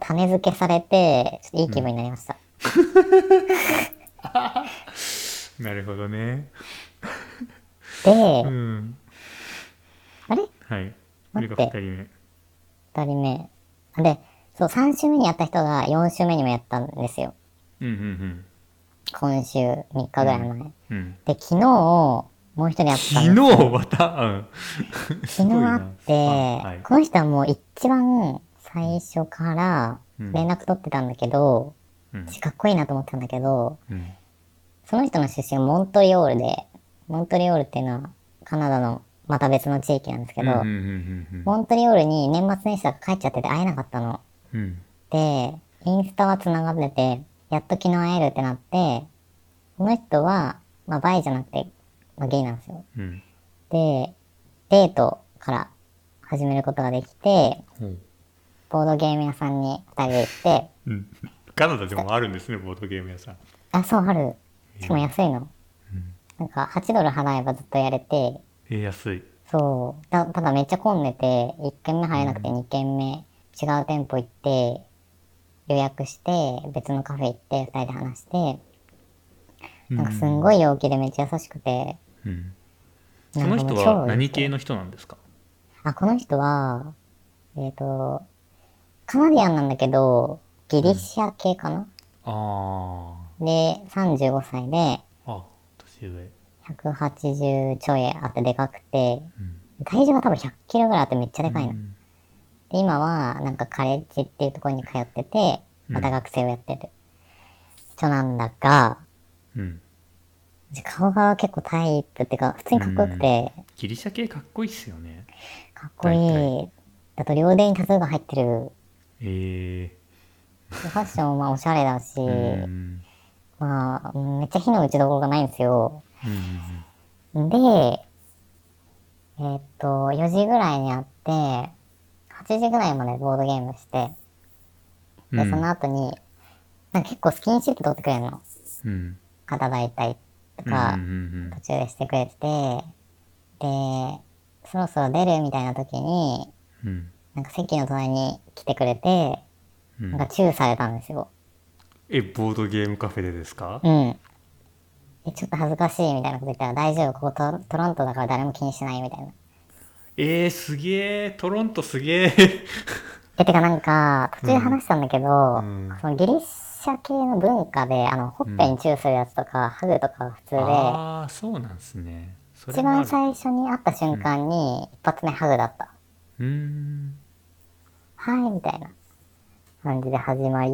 種付けされて、ちょっといい気分になりました。なるほどね。で、うん。あれ？はい。待って。2人目。二人目。で、そう、3週目にやった人が4週目にもやったんですよ。うんうん今週3日ぐらい前。うんうん。で、昨日、もう一人やったんです昨日？また？うん。す 昨日あって、あはい。この人はもう一番最初からうん。連絡取ってたんだけど、うん。かっこいいなと思ってたんだけど、うん。その人の出身がモントリオールで、モントリオールっていうのはカナダのまた別の地域なんですけど、モントリオールに年末年始だから帰っちゃってて会えなかったの。うん。で、インスタは繋がってて、やっと昨日会えるってなって、この人は、まあバイじゃなくて、まあゲイなんですよ。うん。で、デートから始めることができて、ほうボードゲーム屋さんに二人で行って、うん。カナダでもあるんですねボードゲーム屋さん。あ、そう、ある。しかも安いの。なんか8ドル払えばずっとやれて、えー安い。そう。たただめっちゃ混んでて、1軒目入れなくて2軒目違う店舗行って、予約して、別のカフェ行って、2人で話して、なんかすんごい陽気でめっちゃ優しくて、うん。なその人は何系の人なんですか？あ、この人は、えっ、と、カナディアンなんだけど、ギリシャ系かな、あで、35歳で、ああ年上。180ちょいあってでかくて、体重が多分100キロぐらいあってめっちゃでかいの。うん。で、今はなんかカレッジっていうところに通ってて、また学生をやってる。人なんだが、うん。顔が結構タイプっていうか、普通にかっこよくて、ギリシャ系かっこいいっすよね。かっこいい。あと両腕にタトゥーが入ってる。えファッションもまあおしゃれだし、えうん。まあ、めっちゃ火の打ちどころがないんですよ。うんで、えーっと、4時ぐらいに会って、8時ぐらいまでボードゲームして、で、うん。その後に、なんか結構スキンシップ取ってくれるの。うん肩抱いたりとうんかう、ん。途中でしてくれてて、で、そろそろ出るみたいな時に、うんうんなんか席の隣に来てくれて、うん。なんかチューされたんですよ。えボードゲームカフェでですか？うん。え、ちょっと恥ずかしいみたいなこと言ったら大丈夫、ここトトロントだから誰も気にしないみたいな。えー、すげえ。トロントすげえ。え、てかなんか、途中で話したんだけど、うん。そのギリシャ系の文化で、あの、ほっぺにチューするやつとか、ハグとかが普通で、ああそうなんですね。一番最初に会った瞬間に、一発目ハグだった。うーんはい、みたいな感じで始まり、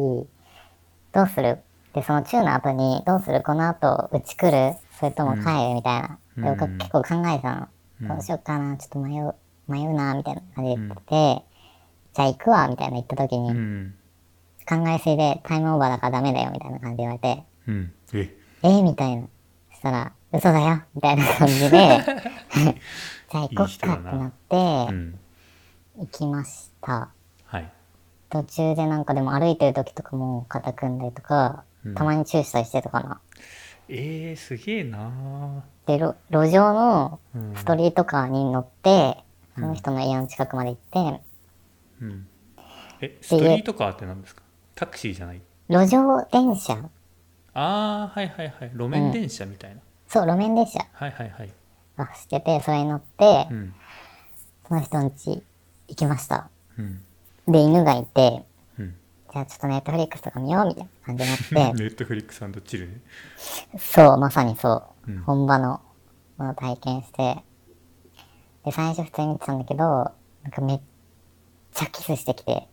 どうする？で、そのチューの後に、どうする？この後、うち来る？それとも帰る？みたいな。で僕結構考えてたの。うん。どうしようかな、ちょっと迷う、迷うな、みたいな感じで言ってて、じゃあ行くわ、みたいな言った時に、うん。考えすぎでタイムオーバーだからダメだよ、みたいな感じで言われて、うん。え？え？ー、みたいな。そしたら、嘘だよ、みたいな感じで、じゃあ行こっかってなってう、ん。行きました。はい途中でなんかでも歩いてる時とかも肩組んだりとか、うん。たまにチューしたりしてたかな。えー、すげえな。で、路路上のうん。ストリートカーに乗って、その人の家の近くまで行って、うん。えストリートカーって何ですか？タクシーじゃない？路上電車。ああはいはいはい。路面電車みたいな、そう、路面電車。はいはいはい。が走ってて、それに乗ってう、ん。その人の家行きました。うんで、犬がいて、うん。じゃあちょっとネットフリックスとか見ようみたいな感じになって、ネットフリックスチルね。そう、まさにそう。うん。本場のものを体験して、で、最初普通に見てたんだけど、なんかめっちゃキスしてきて、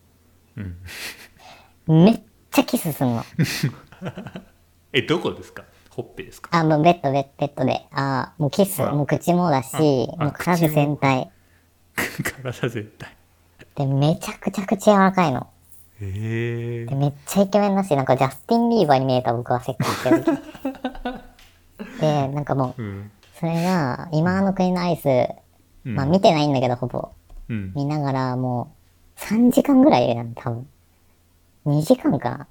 うん。めっちゃキスすんの。えどこですか？ほっぺですか？あ、もうベッド、ベッベッドで。あもうキス、あもう口もだし、あもう体全体。体全体で、めちゃくちゃ口柔らかいの。へえで、めっちゃイケメンだし、なんかジャスティン・ビーバーに見えた僕はセックスしてる時。で、なんかもう、うん。それが、今の国のアイス、うん。まあ見てないんだけど、ほぼ。うん。見ながら、もう、3時間ぐらいなの、多分。2時間かな。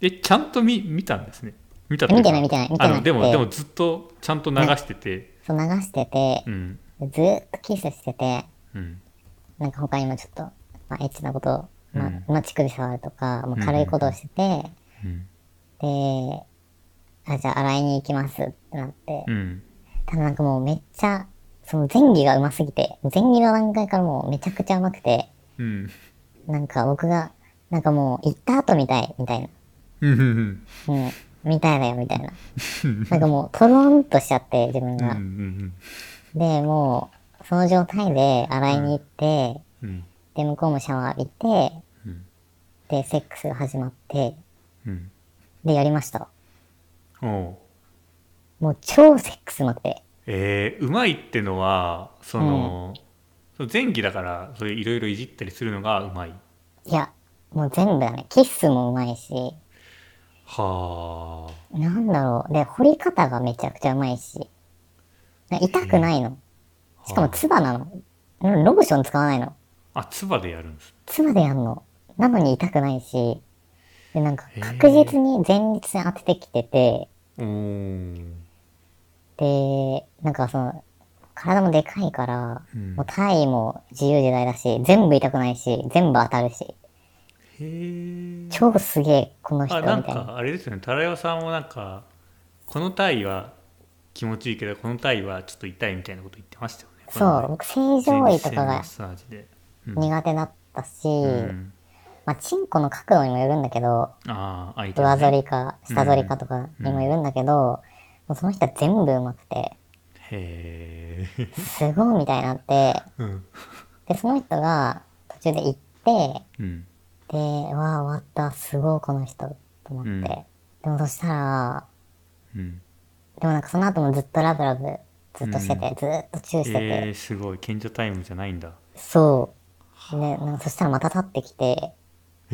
えちゃんと見見たんですね。見た見てない見てない見てなくてあのでもでもずっとちゃんと流してて、そう流してて。う、ん。でずーっとキスしてて、うん。なんか他にもちょっと、まあ、エッチなことを、まあうん、まあ、乳首触るとか、まあ、軽いことをしてて、うん。で、あ、じゃあ洗いに行きますってなって、うん。ただなんかもうめっちゃ、その前儀が上手すぎて、前儀の段階からもうめちゃくちゃ上手くて、うん。なんか僕が、なんかもう行った後みたい、みたいな。うん。みたいだよ、みたいな。なんかもう、とろんとしちゃって、自分が。んで、もう、その状態で洗いに行って、うんで、向こうもシャワー浴びて、うんで、セックスが始まって、うんで、やりました。おうもう超セックスうまくて。えー、うまいってのはその、その前期だからそういういろいろいじったりするのがうまいいや、もう全部だね。キッスもうまいし、はあなんだろう。で、掘り方がめちゃくちゃうまいし、痛くないの。しかも、唾なの。うんローション使わないの。あ唾でやるんです。唾でやんの。なのに痛くないし、で、なんか確実に前立腺当ててきてて、おー。で、なんかその、体もでかいから、うん。もう体位も自由自在だし、全部痛くないし、全部当たるし、へえ超すげえ、この人、あなんみたいな。かあれですよね。タラヤさんもなんかこの体位は気持ちいいけどこの体位はちょっと痛いみたいなこと言ってましたよね。そう、僕正常位とかが苦手だったし、うん。まあ、チンコの角度にもよるんだけど、ああね。上反りか下反りかとかにもよるんだけど、もうその人は全部上手くて、へえすごいみたいになって、うん。で、その人が途中で行って、うん。で、わあ、終わった、すごいこの人、と思って。うん。でもそしたら、うん。でもなんかその後もずっとラブラブずっとしてて、ずっとチューしてて、えー、すごい。賢者タイムじゃないんだ。そう。で、なんかそしたらまた立ってきて、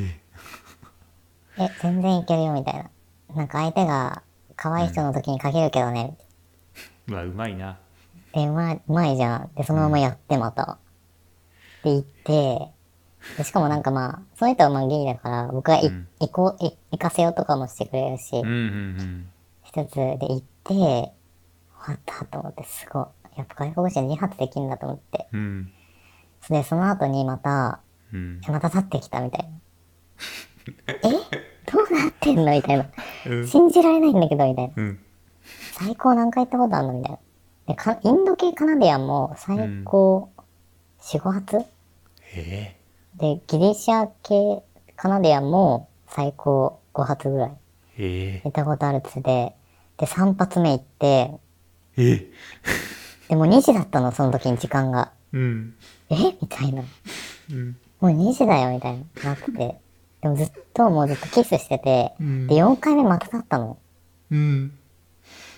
え、全然いけるよみたいな。なんか相手が可愛い人の時にかけるけどね、うわうまいなで、うまい、うまいじゃん。で、そのままやってまた。で、行って、でしかもなんかまあ、その人はまあゲイだから、僕がい、うん行こう、い行かせようとかもしてくれるし、うんうん一つで行って、終わったと思って、すごい。やっぱ外国人は2発できるんだと思って。うんうんで、その後にまた、うん。えまた立ってきたみたいな。え？どうなってんの？みたいな。うん。信じられないんだけど、みたいな。うん。最高何回行ったことあるの？みたいな。でかインド系カナディアンも最高。4、5発？え。で、ギリシャ系カナディアンも最高5発ぐらい。ー、え。行ったことあるっつって、で、3発目行って、ー、え？でも2時だったの、その時に時間が。うんえ？みたいな。うんもう2時だよ、みたいな。なって。でもずっと、もうずっとキスしてて、うんで、4回目また立ったの。うん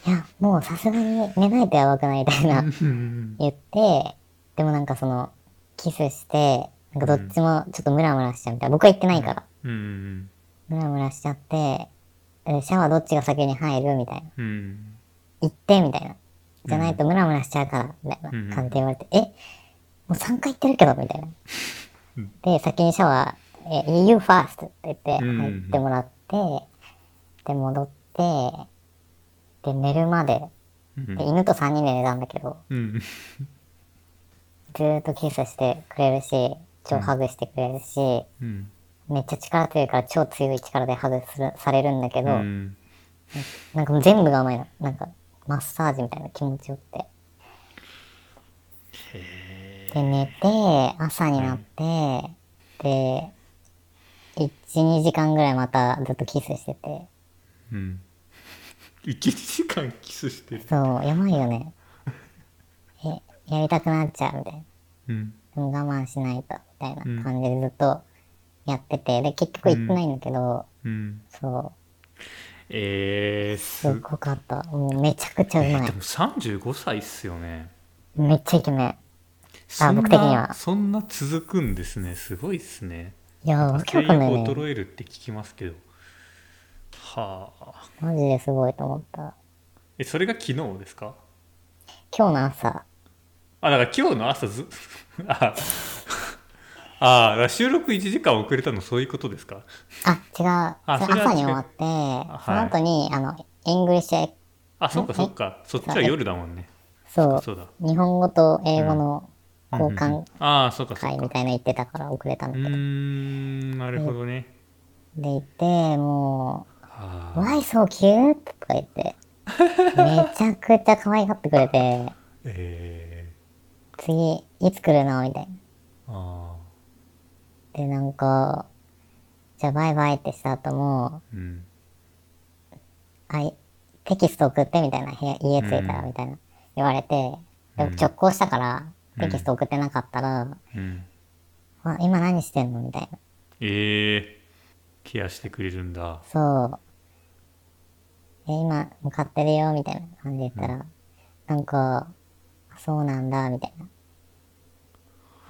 いや、もうさすがに寝ないとやばくないみたいなうん言って、でもなんかその、キスして、なんかどっちもちょっとムラムラしちゃうみたいな。僕は言ってないから。うんムラムラしちゃって、えシャワーどっちが先に入るみたいな。うん行って、みたいな。じゃないとムラムラしちゃうから、みたいなうん感じで言われて、え？もう3回行ってるけど、みたいな。で、先にシャワー、え、you first って言ってうん入ってもらって、で、戻って、で、寝るまで、うんで犬と3人で寝たんだけど、うんずーっとキスしてくれるし、超ハグしてくれるし、うんめっちゃ力強いから超強い力でハグするされるんだけど、うんなんかもう全部が甘いの。なんか、マッサージみたいな気持ちよくて。で、寝て、朝になって、で、1、2時間ぐらいまたずっとキスしてて。うん 1時間キスしてるそう、やばいよね。え、やりたくなっちゃうみたいな。うんでも我慢しないと、みたいな感じでずっとやってて、で、結局行ってないんだけど、うんそえー、すすごかった。もうめちゃくちゃうまいで。も35歳っすよねめっちゃイケメン。そんな僕的には。そんな続くんですね。すごいっすね。いやー、わけわ性かんないね。欲衰えるって聞きますけど。はあ。マジですごいと思った。えそれが昨日ですか？今日の朝、あだから今日の朝ず ああ収録1時間遅れたのそういうことですか？あ、違う。あそれ朝に終わって、はい。その後に、あの、English、あそっかそっか。そっちは夜だもんね。そう、そうだ。日本語と英語の交換会みたいな言ってたから遅れたんうだけど。ーんなるほどね。で、行って、もう、はあ Why so cute? とか言って、めちゃくちゃ可愛がってくれて、え次、いつ来るの？みたいな。で、なんか、じゃあバイバイってした後も、あうん。あい、テキスト送ってみたいな、部屋家着いたらみたいな言われて、でも直行したから、テキスト送ってなかったら、うんあ今何してんのみたいな。ええケアしてくれるんだそう。え、今向かってるよ、みたいな感じで言ったら、なんか、あそうなんだ、みたいな。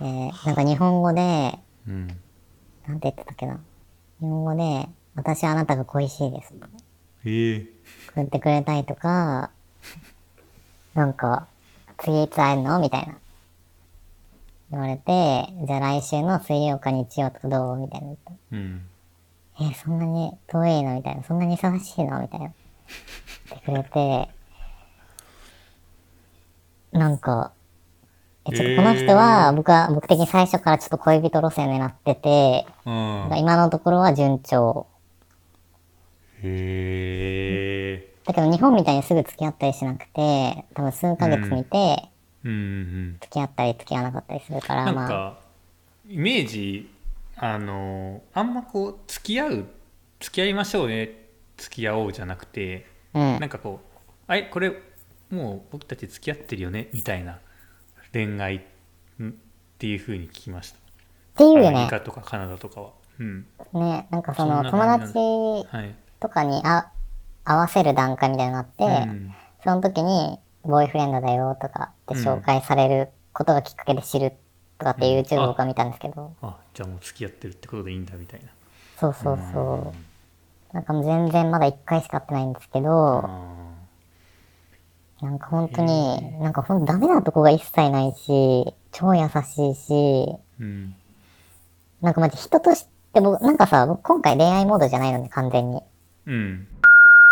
えーなんか日本語で、うんなんて言ってたっけな。日本語で、私はあなたが恋しいです。ええ送ってくれたりとか、なんか、次いつ会えるの？みたいな。言われて、じゃあ来週の水曜か日曜とかどうみたいな。うんえ、そんなに遠いのみたいな。そんなに忙しいのみたいな。言ってくれて、なんか、え、ちょっとこの人は、僕は、僕的に最初からちょっと恋人路線になってて、うん今のところは順調。へえだけど日本みたいにすぐ付き合ったりしなくて、多分数ヶ月見て、うんうん付き合ったり付き合わなかったりするから、まあ、なんかイメージあのあんまこう付き合う付き合いましょうね付き合おうじゃなくてうん。なんかこうあれこれもう僕たち付き合ってるよねみたいな恋愛んっていう風に聞きました。っていうよね。アメリカとかカナダとかは。うん。ね、なんかその友達はい。とかにあ合わせる段階みたいなのがあって、うん。その時にボーイフレンドだよとかって紹介されることがきっかけで知るとかって YouTube を僕は見たんですけど、あじゃあもう付き合ってるってことでいいんだみたいな。そうそうそう。なんかもう全然まだ1回しか会ってないんですけど、あなんか本当に、なんかほんとダメなとこが一切ないし、超優しいし、ーうん。なんかマジ人として僕、なんかさ、僕今回恋愛モードじゃないのね、完全に。うん。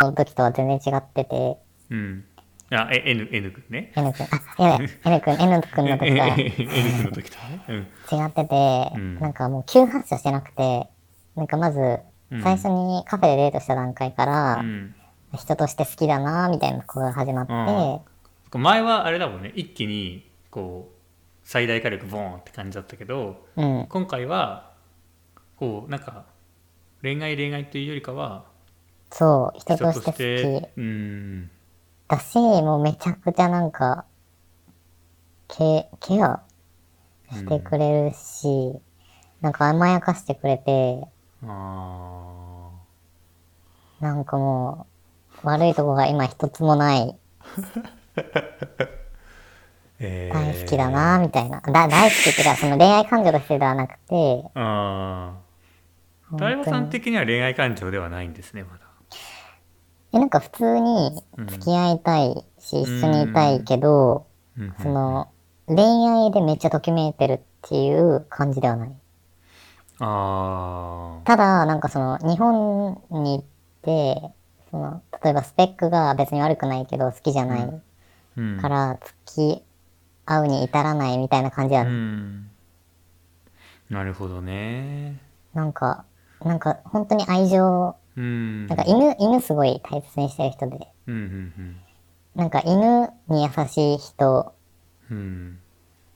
その時とは全然違ってて、うんあえ N, N 君ね。N 君、あ、やばい、N 君、N 君の時とは N 君の時とね。うん。違ってて、うん。なんかもう急発射してなくて、なんかまず、最初にカフェでデートした段階から、うん。人として好きだなみたいなところが始まって、うん。前はあれだもんね。一気にこう最大火力ボーンって感じだったけどうん、今回はこうなんか恋愛恋愛というよりかはそう、人人ととして好き。うんだし、もうめちゃくちゃなんか、ケケアしてくれるし、なんか甘やかしてくれて、あなんかもう、悪いとこが今一つもない、ー えー。大好きだなみたいな。だ大好きっていうか、その恋愛感情としてではなくて、ああ大場さん的には恋愛感情ではないんですねまだえなんか普通に付き合いたいし、一緒にいたいけど、うん。その、恋愛でめっちゃときめいてるっていう感じではない。あただ、なんかその、日本に行って、その、例えばスペックが別に悪くないけど好きじゃないから、付き合うに至らないみたいな感じは、うん。なるほどね。なんか、なんか本当に愛情、うん。なんか犬、犬すごい大切にしてる人で、うんうんなんか犬に優しい人うんうん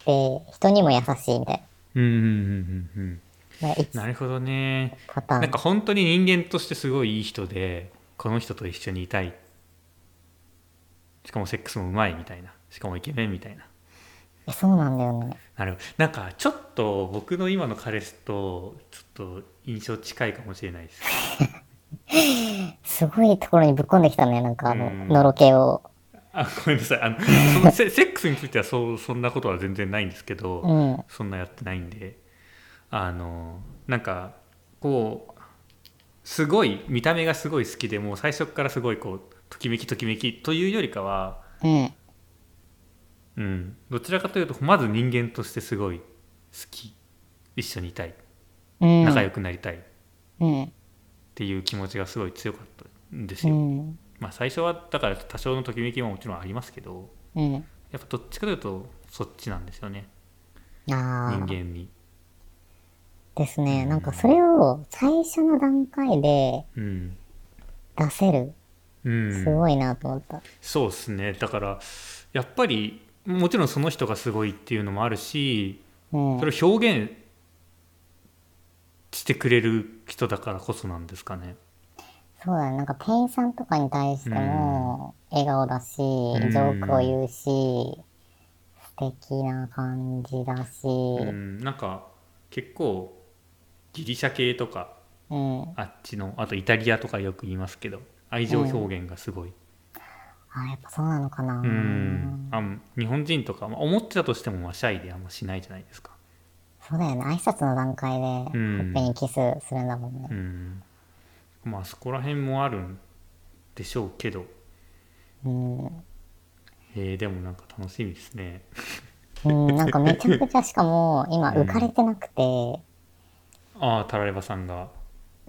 で、人にも優しいみたいうんうんうんうんうん。な。るほどね。パターン。なんか本当に人間としてすごいいい人でこの人と一緒にいたい。しかもセックスもうまいみたいな。しかもイケメンみたいな。えそうなんだよね。なるなんかちょっと僕の今の彼氏とちょっと印象近いかもしれないですすごいところにぶっ込んできたね、なんかあの、うんのろけを。あごめんなさいあのそのセセックスについてはそう そんなことは全然ないんですけど、うん。そんなやってないんであのなんかこうすごい見た目がすごい好きでもう最初からすごいこうときめきときめきというよりかは、うん。うん、どちらかというとまず人間としてすごい好き一緒にいたいうん。仲良くなりたいっうん。ていう気持ちがすごい強かったんですうよ。ん。まあ最初はだから多少のときめきももちろんありますけどうん。やっぱどっちかというとそっちなんですよね。人間に。ですね。なんかそれを最初の段階でうん出せる。うん、すごいなと思った。そうですねだからやっぱりもちろんその人がすごいっていうのもあるしうんそ。れを表現してくれる人だからこそなんですかね。そうだね。なんか店員さんとかに対しても笑顔だし、ジんョークを言うし、素敵な感じだし、うん、なんか結構ギリシャ系とかうん。あっちのあとイタリアとかよく言いますけど愛情表現がすごい、あ、やっぱそうなのかな。うんあ日本人とか、まあ、思ってたとしてもまあシャイであんましないじゃないですか。そうだよね。挨拶の段階で、うんほっぺにキスするんだもんねう。ん、まあそこら辺もあるんでしょうけど、うん。えーでもなんか楽しみですね。うん、なんかめちゃくちゃしかも今浮かれてなくて、ああタラレバさんが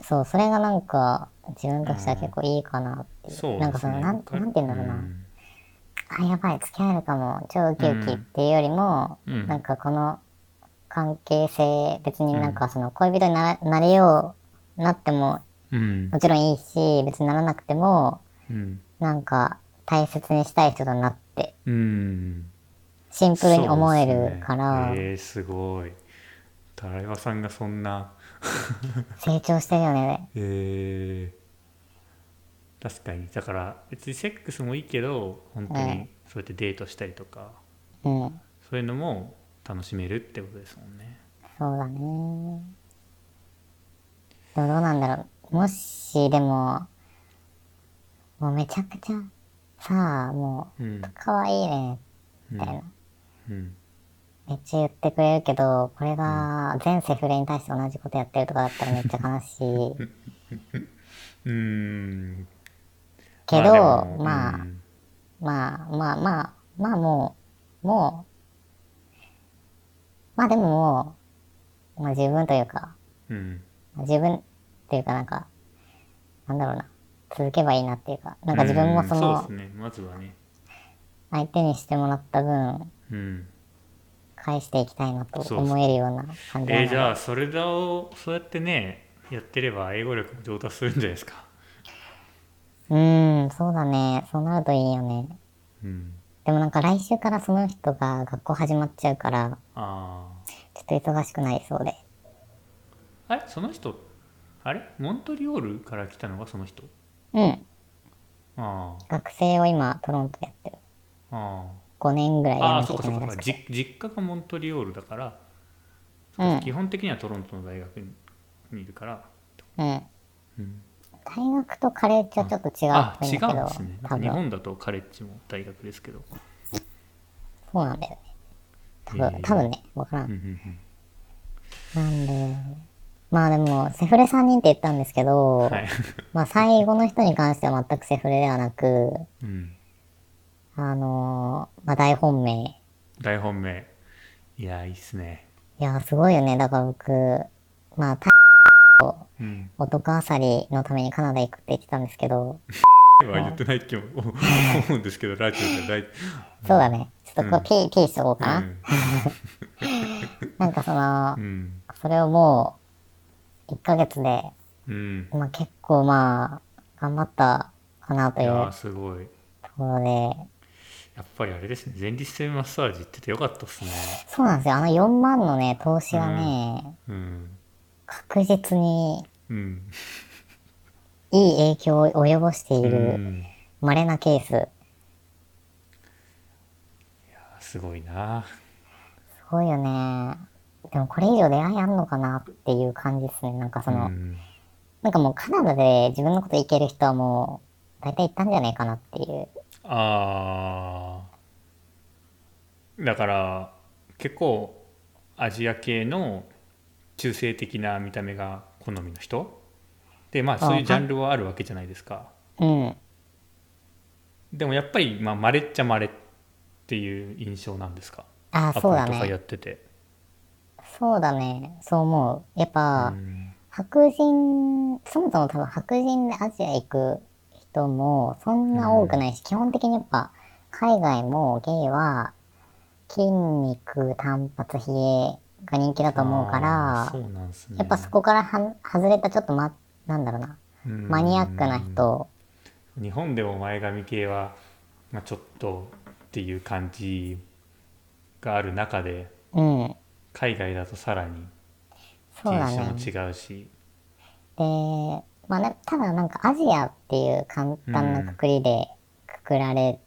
そう、それがなんか自分としては結構いいかなっていう。ね。なんかその、なん、なんて言うんだろうな。んあ、やばい、付き合えるかも、超ウキウキっていうよりも、うんなんかこの関係性、別になんかその恋人にななれよう、なってもうん。もちろんいいし、別にならなくても、うん。なんか大切にしたい人となって、うん。シンプルに思えるから、ね、えー、すごい。タラレバさんがそんな。成長してるよね。えー、確かに。だから別にセックスもいいけど本当にそうやってデートしたりとか、うん。そういうのも楽しめるってことですもんねそうだね。どうなんだろう。もし、でも、もうめちゃくちゃ、さあ、もうんう、可愛いね、みたいな。うんめっちゃ言ってくれるけど、これが全セフレに対して同じことやってるとかだったらめっちゃ悲しい。うーんけど、まあ、うんまあ、まあ、まあ、まあもう、もう、まあでもまあ自分というか、うん。自分っていうかなんか、なんだろうな、続けばいいなっていうか、なんか自分もそうん。のそうですね。まずはね。相手にしてもらった分、うん。返していきたいなと思えるような感じなえー、じゃあそれだをそうやってねやってれば英語力も上達するんじゃないですか。うーん、そうだね。そうなるといいよね。うんでもなんか来週からその人が学校始まっちゃうから、あちょっと忙しくなりそうで。ああれ？その人あれ？モントリオールから来たのがその人？うん。あ学生を今トロントでやってる。ああ5年ぐらいああやらなきゃいあそっかそっからしくて。じ実家がモントリオールだから、うん基本的にはトロントの大学ににいるから、うん。うん、大学とカレッジはちょっと違うあ違うんですね。日本だとカレッジも大学ですけど。そうなんだよね。多へえ分、多分ね、わからうんん。うん。なんで、まあでも、セフレ3人って言ったんですけど、うんはい、まあ最後の人に関しては全くセフレではなく、うん、あのーまあ大本命。大本命。いやいいっすね。いや、すごいよね。だから僕、まあ、タうん。男あさりのためにカナダ行くって言ってたんですけど、は言ってないって思う。ん。ですけどラジオそうだね。ちょっとこうん。う、ピー、ピーしとこうかな。うん。なんかそのう、ん。それをもう、1ヶ月で、うん。まあ結構まあ、頑張ったかなというすごい。ころで、やっぱりあれですね。前立腺マッサージ行っててよかったっすね。そうなんですよ。あの4万のね、投資がね、うん確実にうんいい影響を及ぼしていうるん稀なケース。すごいなすごいよね。でもこれ以上出会いあんのかなっていう感じですね。なんかその、うんなんかもうカナダで自分のこといける人はもう大体行ったんじゃないかなっていう。あーだから結構アジア系の中性的な見た目が好みの人？でまあそういうジャンルはあるわけじゃないですかうん。でもやっぱりまあ稀っちゃ稀っていう印象なんですか？あアプそうだねリとかや。っててそうだね。そう思う。やっぱ、うん白人、そもそも多分白人でアジア行く人もそんな多くないし、基本的にやっぱ海外もゲイは筋肉、単発、ヒゲが人気だと思うから、そうなんですね。やっぱそこからは外れたちょっとま、なんだろうな、うん。マニアックな人、日本でも前髪系は、まあ、ちょっとっていう感じがある中でうん、海外だとさらに。人種も違うし。で、まあな、ただなんかアジアっていう簡単なくくりでくくられ、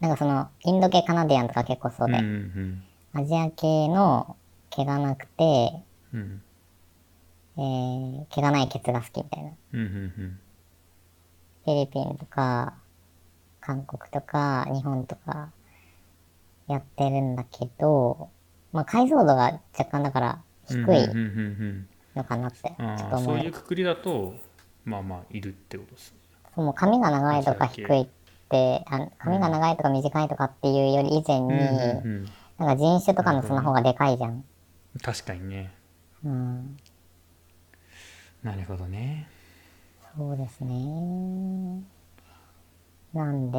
なんかそのインド系カナディアンとか結構そうで、うんうん。アジア系の毛がなくて、うんえー、毛がないケツが好きみたいな。うんうんフィリピンとか、韓国とか、日本とか、やってるんだけど、まあ解像度が若干だから低いのかなって、ちょあっと思う。ーそういうくくりだとまあまあいるってことですねそうもう髪が長いとか低いって、あ髪が長いとか短いとかっていうより以前に、うんうんなんか人種とかのその方がでかいじゃん。うん確かにねうん。なるほどねそうですね。なんで、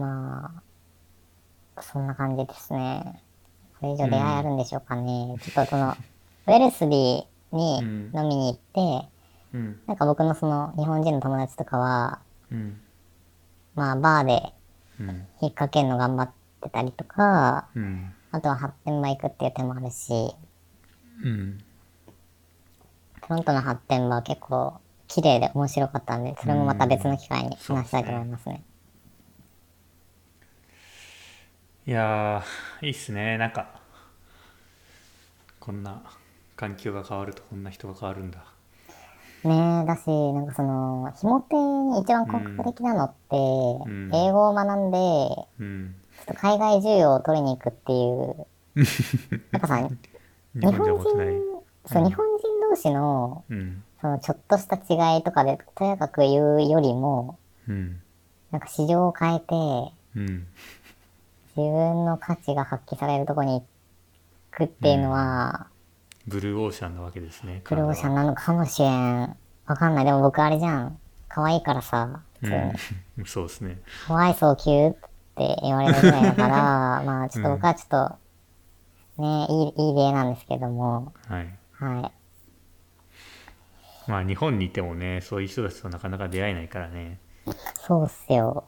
まあ、そんな感じですね。これ以上出会いあるんでしょうかね。ちょっとその、ウェルスビーにうん飲みに行って、うんなんか僕のその日本人の友達とかは、うんまあバーでうん引っ掛けるの頑張ってたりとか、うんあとは発展場行くっていう手もあるし、うん。トロントの発展場は結構綺麗で面白かったんで、それもまた別の機会に話したいと思いますね。いやーいいっすね。なんかこんな環境が変わるとこんな人が変わるんだ。ねえ、だし、なんかその、ひも手に一番効果的なのって、ん。英語を学んで、うん。ちょっと海外需要を取りに行くっていう、やっぱさ、日日本人そう、日本人同士の、うん。そのちょっとした違いとかで、とやかく言うよりも、うん。なんか市場を変えて、うん。自分の価値が発揮されるとこに行くっていうのは、ブルーオーシャンなわけですね。クローシャンンなのかもしれん。わかんない。でも僕あれじゃん。可愛いからさ、そうですね。かわいそう、キューって言われるぐらいだから、まあちょっと僕はちょっと、ね、いい、いい例なんですけども、はい。はい。まあ日本にいてもねそういう人たちとなかなか出会えないからね。そうっすよ。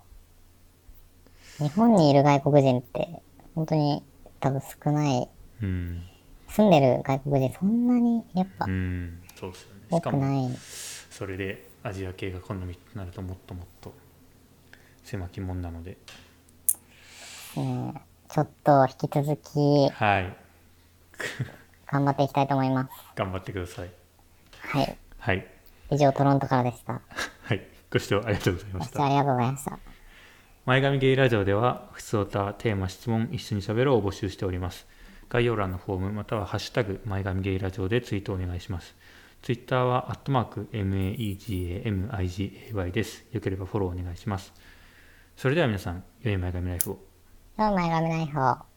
日本にいる外国人って、本当に多分少ない。うん。住んでる外国人そんなにやっぱうん。そうですよね。多くない。それでアジア系が好みとなるともっともっと狭き門なので。ね、ちょっと引き続きはい頑張っていきたいと思います。頑張ってくださいはい。はい以上、トロントからでした。はいご視聴ありがとうございましたありがとうございました。前髪ゲイラジオでは、ふつおた、テーマ、質問、一緒に喋ろうを募集しております。概要欄のフォーム、またはハッシュタグ、前髪ゲイラジオでツイートお願いします。ツイッターは、アットマーク、MAEGAMIGAY です。よければフォローお願いします。それでは皆さん、良い前髪ライフを。どうも、前髪ナイフを。